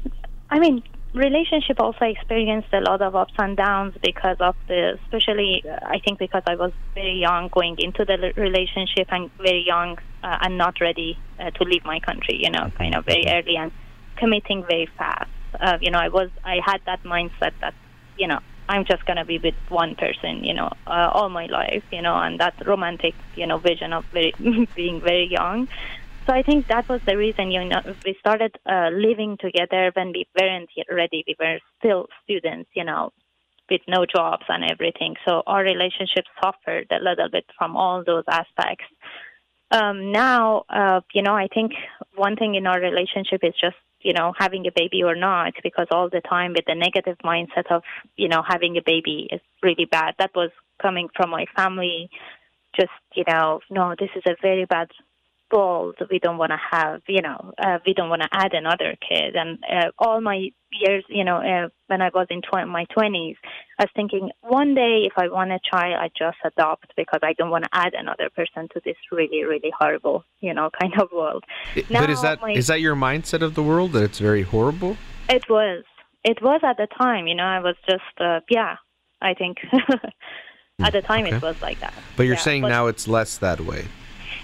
I mean, relationship also experienced a lot of ups and downs because of the, especially uh, I think because I was very young going into the relationship and very young uh, and not ready uh, to leave my country. You know, kind of very early and committing very fast. Uh, you know, I was I had that mindset that you know I'm just gonna be with one person. You know, uh, all my life. You know, and that romantic you know vision of very being very young. So I think that was the reason you know we started uh, living together when we weren't ready. We were still students, you know, with no jobs and everything. So our relationship suffered a little bit from all those aspects. Um, now, uh, you know, I think one thing in our relationship is just you know having a baby or not, because all the time with the negative mindset of you know having a baby is really bad. That was coming from my family. Just you know, no, this is a very bad goals we don't want to have you know uh, we don't want to add another kid and uh, all my years you know uh, when i was in tw- my 20s i was thinking one day if i want a child i just adopt because i don't want to add another person to this really really horrible you know kind of world I- but is Now that my- is that your mindset of the world that it's very horrible? it was it was at the time you know i was just uh, yeah i think at the time okay. it was like that But you're Yeah, saying but- now it's less that way.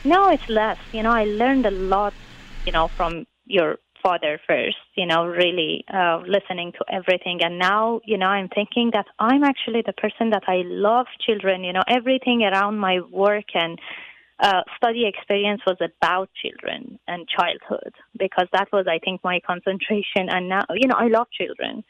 No, it's less. You know, I learned a lot, you know, from your father first, you know, really uh, listening to everything. And now, you know, I'm thinking that I'm actually the person that I love children. You know, everything around my work and uh, study experience was about children and childhood because that was, I think, my concentration. And now, you know, I love children.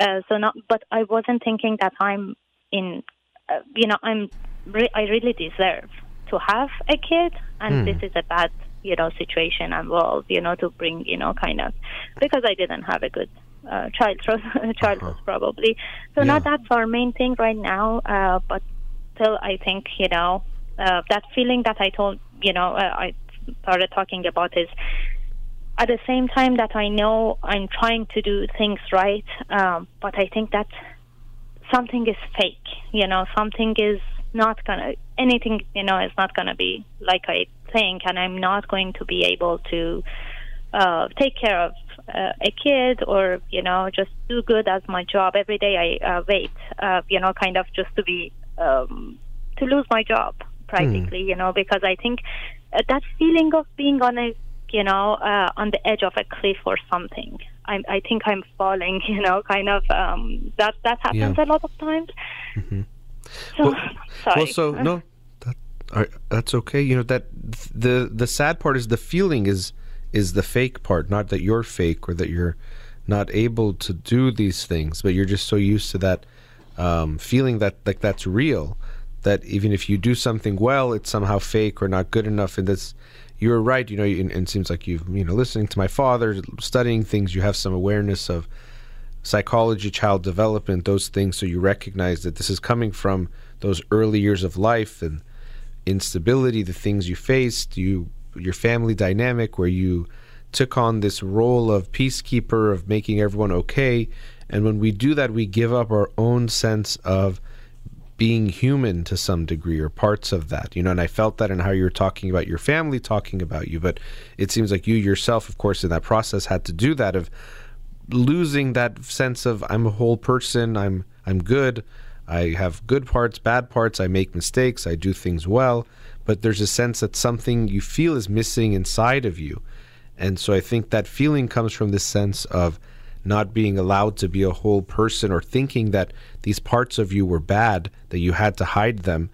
Uh, so not, but I wasn't thinking that I'm in, uh, you know, I'm, re- I really deserve to have a kid, and this is a bad, you know, situation and world, you know, to bring, you know, kind of, because I didn't have a good uh, child childhood probably. So not that's our main thing right now, uh, but still, I think you know uh, that feeling that I told, you know, uh, I started talking about is at the same time that I know I'm trying to do things right, um, but I think that something is fake. You know, something is not gonna anything. You know, is not gonna be like I think, and I'm not going to be able to uh, take care of uh, a kid or you know just do good as my job every day. I uh, wait, uh, you know, kind of just to be um, to lose my job practically. You know, because I think uh, that feeling of being on a you know uh, on the edge of a cliff or something. I, I think I'm falling. You know, kind of um, that that happens Yeah. a lot of times. So, Well- sorry. Well, so no, that, that's okay. You know that the the sad part is the feeling is is the fake part, not that you're fake or that you're not able to do these things, but you're just so used to that um, feeling that like that's real. That even if you do something well, it's somehow fake or not good enough. And that's you're right. You know, and and it seems like you've you know listening to my father, studying things, you have some awareness of psychology, child development, those things, so you recognize that this is coming from those early years of life and instability, the things you faced, you your family dynamic where you took on this role of peacekeeper of making everyone okay. And when we do that, we give up our own sense of being human to some degree or parts of that you know and i felt that in how you were talking about your family talking about you but it seems like you yourself of course in that process had to do that of losing that sense of I'm a whole person, I'm I'm good, I have good parts, bad parts, I make mistakes, I do things well, but there's a sense that something you feel is missing inside of you. And so I think that feeling comes from this sense of not being allowed to be a whole person or thinking that these parts of you were bad, that you had to hide them.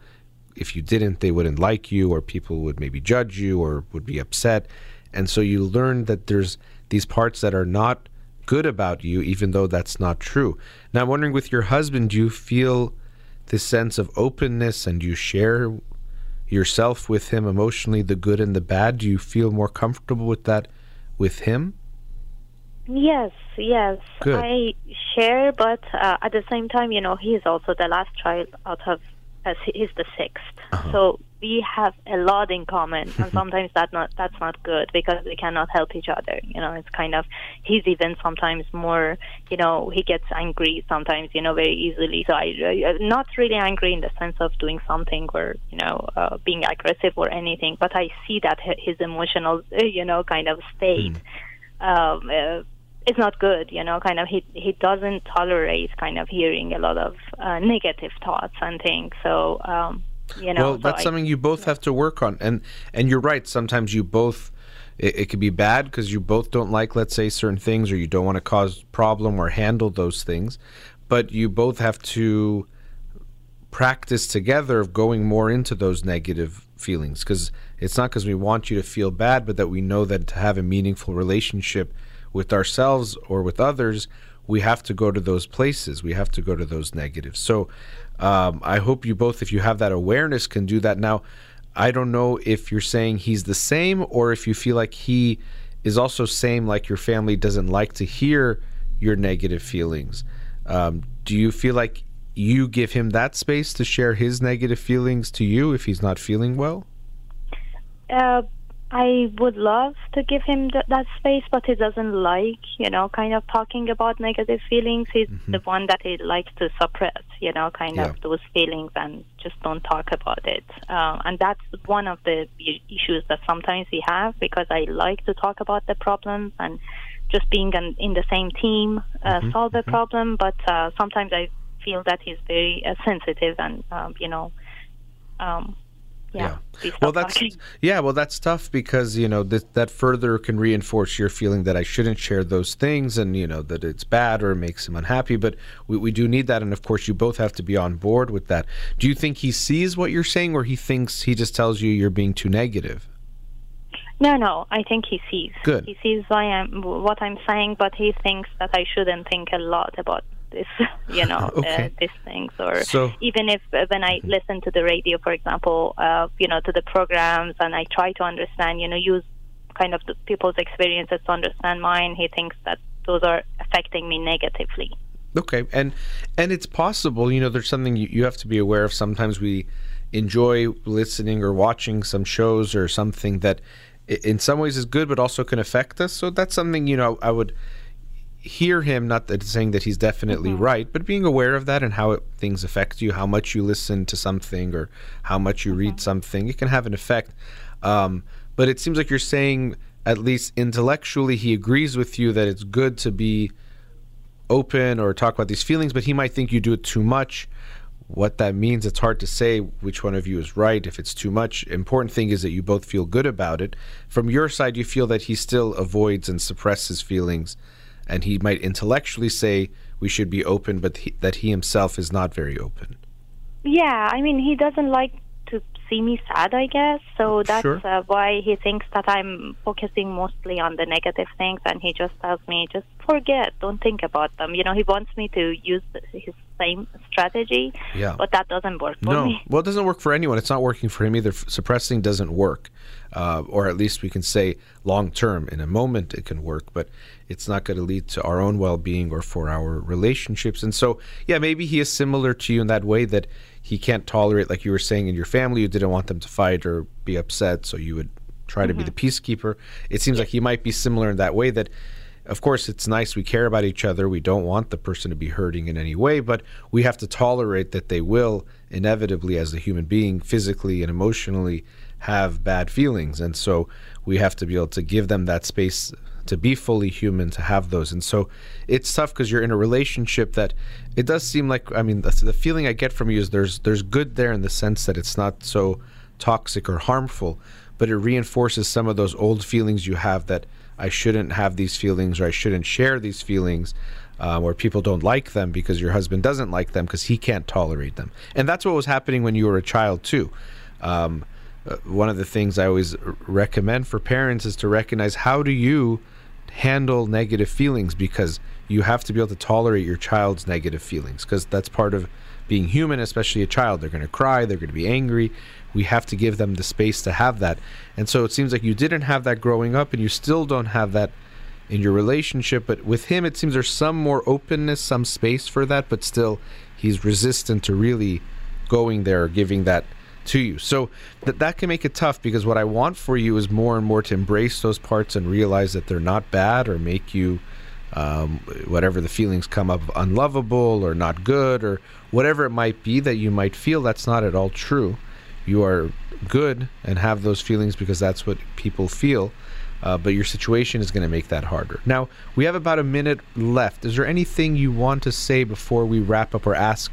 If you didn't, they wouldn't like you, or people would maybe judge you or would be upset. And so you learn that there's these parts that are not good about you, even though that's not true. Now, I'm wondering with your husband, do you feel this sense of openness and you share yourself with him emotionally, the good and the bad? Do you feel more comfortable with that with him? Yes, yes. Good. I share, but uh, at the same time, you know, he is also the last child out of, as he's the 6th Uh-huh. So we have a lot in common, and sometimes that not that's not good because we cannot help each other. You know, it's kind of he's even sometimes more. You know, he gets angry sometimes. You know, very easily. So I uh, not really angry in the sense of doing something or you know uh, being aggressive or anything, but I see that his emotional you know kind of state. Mm. Um, uh, is not good, you know. Kind of, he he doesn't tolerate kind of hearing a lot of uh, negative thoughts and things. So, um, you know, well, so that's I, something you both have to work on, and and you're right. Sometimes you both it, it could be bad because you both don't like, let's say, certain things, or you don't want to cause problem or handle those things, but you both have to practice together of going more into those negative feelings because it's not because we want you to feel bad, but that we know that to have a meaningful relationship with ourselves or with others, we have to go to those places. We have to go to those negatives. So um, I hope you both, if you have that awareness, can do that. Now, I don't know if you're saying he's the same or if you feel like he is also same, like your family doesn't like to hear your negative feelings. Um, do you feel like you give him that space to share his negative feelings to you if he's not feeling well? Uh, I would love to give him th- that space, but he doesn't like, you know, kind of talking about negative feelings. He's mm-hmm. the one that he likes to suppress, you know, kind yeah. of those feelings and just don't talk about it. Uh, and that's one of the issues that sometimes we have because I like to talk about the problems and just being an, in the same team uh, mm-hmm. solve the mm-hmm. problem. But uh, sometimes I feel that he's very uh, sensitive and, um, you know, um, yeah. yeah. Well, that's talking. yeah. Well, that's tough because you know that that further can reinforce your feeling that I shouldn't share those things, and you know that it's bad or makes him unhappy. But we, we do need that, and of course, you both have to be on board with that. Do you think he sees what you're saying, or he thinks he just tells you you're being too negative? No, no. I think he sees. Good. He sees why I'm, what I'm saying, but he thinks that I shouldn't think a lot about this, you know, okay. uh, these things. Or so, even if uh, when I listen to the radio, for example, uh, you know, to the programs, and I try to understand, you know, use kind of the people's experiences to understand mine, he thinks that those are affecting me negatively. Okay, and and it's possible, you know, there's something you, you have to be aware of. Sometimes we enjoy listening or watching some shows or something that in some ways is good but also can affect us so that's something you know i would hear him, not that saying that he's definitely mm-hmm. right, but being aware of that and how it, things affect you, how much you listen to something or how much you read something, it can have an effect. Um, but it seems like you're saying, at least intellectually, he agrees with you that it's good to be open or talk about these feelings, but he might think you do it too much. What that means, it's hard to say which one of you is right if it's too much. Important thing is that you both feel good about it. From your side, you feel that he still avoids and suppresses feelings and he might intellectually say we should be open, but he, that he himself is not very open. Yeah, I mean, he doesn't like see me sad, I guess. So that's sure. uh, why he thinks that I'm focusing mostly on the negative things, and he just tells me, just forget, don't think about them. You know, he wants me to use his same strategy, yeah. but that doesn't work for no. me. Well, it doesn't work for anyone. It's not working for him either. Suppressing doesn't work, uh, or at least we can say long term. In a moment, it can work, but it's not going to lead to our own well-being or for our relationships. And so, yeah, maybe he is similar to you in that way that he can't tolerate, like you were saying, in your family, you didn't want them to fight or be upset, so you would try mm-hmm. to be the mm-hmm. peacekeeper. It seems like he might be similar in that way that of course, it's nice we care about each other. We don't want the person to be hurting in any way, but we have to tolerate that they will inevitably, as a human being, physically and emotionally, have bad feelings. And so we have to be able to give them that space to be fully human, to have those. And so it's tough because you're in a relationship that it does seem like, I mean, the, feeling I get from you is there's, there's good there in the sense that it's not so toxic or harmful, but it reinforces some of those old feelings you have that I shouldn't have these feelings or I shouldn't share these feelings. Um, or people don't like them because your husband doesn't like them because he can't tolerate them. And that's what was happening when you were a child, too. Um, uh, one of the things I always recommend for parents is to recognize how do you handle negative feelings because you have to be able to tolerate your child's negative feelings because that's part of being human, especially a child. They're going to cry, they're going to be angry, we have to give them the space to have that. And so it seems like you didn't have that growing up and you still don't have that in your relationship. But with him, it seems there's some more openness, some space for that, but still he's resistant to really going there giving that to you. So that that can make it tough because what I want for you is more and more to embrace those parts and realize that they're not bad or make you um, whatever the feelings come up unlovable or not good or whatever it might be that you might feel that's not at all true. You are good and have those feelings because that's what people feel. Uh, but your situation is going to make that harder. Now, we have about a minute left. Is there anything you want to say before we wrap up or ask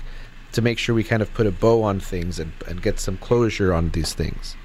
to make sure we kind of put a bow on things and, and get some closure on these things?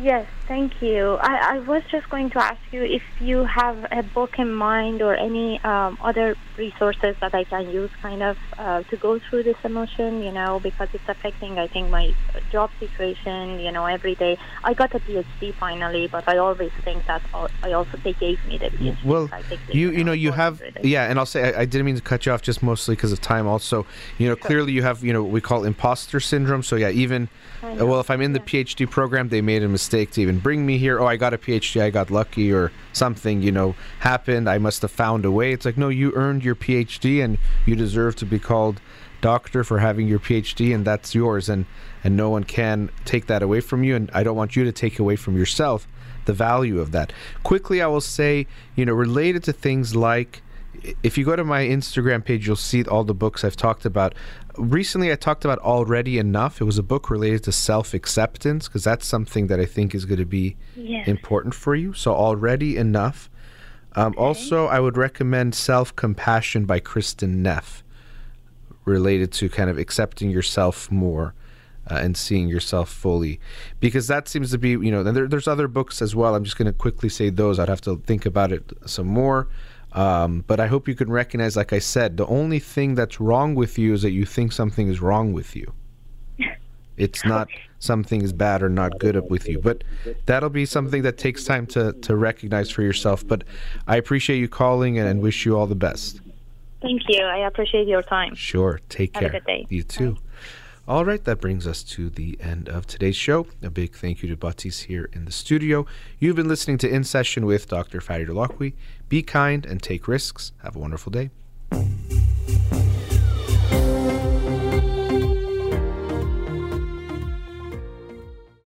Yes, thank you. I, I was just going to ask you if you have a book in mind or any um, other resources that I can use kind of uh, to go through this emotion, you know, because it's affecting, I think, my job situation, you know, every day. I got a PhD finally, but I always think that I also, they gave me the PhD. Well, you, you know, you have, yeah, and I'll say, I, I didn't mean to cut you off just mostly because of time also. You know, sure. clearly you have, you know, what we call imposter syndrome. So, yeah, even, well, if I'm in the yeah. PhD program, they made a mistake to even bring me here. Oh, I got a PhD, I got lucky, or something, you know, happened. I must have found a way. It's like, no, you earned your PhD and you deserve to be called doctor for having your PhD, and that's yours. And, and no one can take that away from you. And I don't want you to take away from yourself the value of that. Quickly, I will say, you know, related to things like if you go to my Instagram page, you'll see all the books I've talked about. Recently, I talked about Already Enough. It was a book related to self acceptance because that's something that I think is going to be yes. important for you. So, Already Enough. Um, okay. Also, I would recommend Self Compassion by Kristin Neff, related to kind of accepting yourself more. Uh, and seeing yourself fully because that seems to be you know and there, there's other books as well i'm just going to quickly say those i'd have to think about it some more um, but I hope you can recognize, like I said, the only thing that's wrong with you is that you think something is wrong with you. It's not something is bad or not good up with you. But that'll be something that takes time to, to recognize for yourself. But I appreciate you calling and, and wish you all the best. Thank you. I appreciate your time. Sure. Take Have care. Have a good day. You too. Bye. All right, that brings us to the end of today's show. A big thank you to Batis here in the studio. You've been listening to In Session with Dr. Farid Holakouee. Be kind and take risks. Have a wonderful day.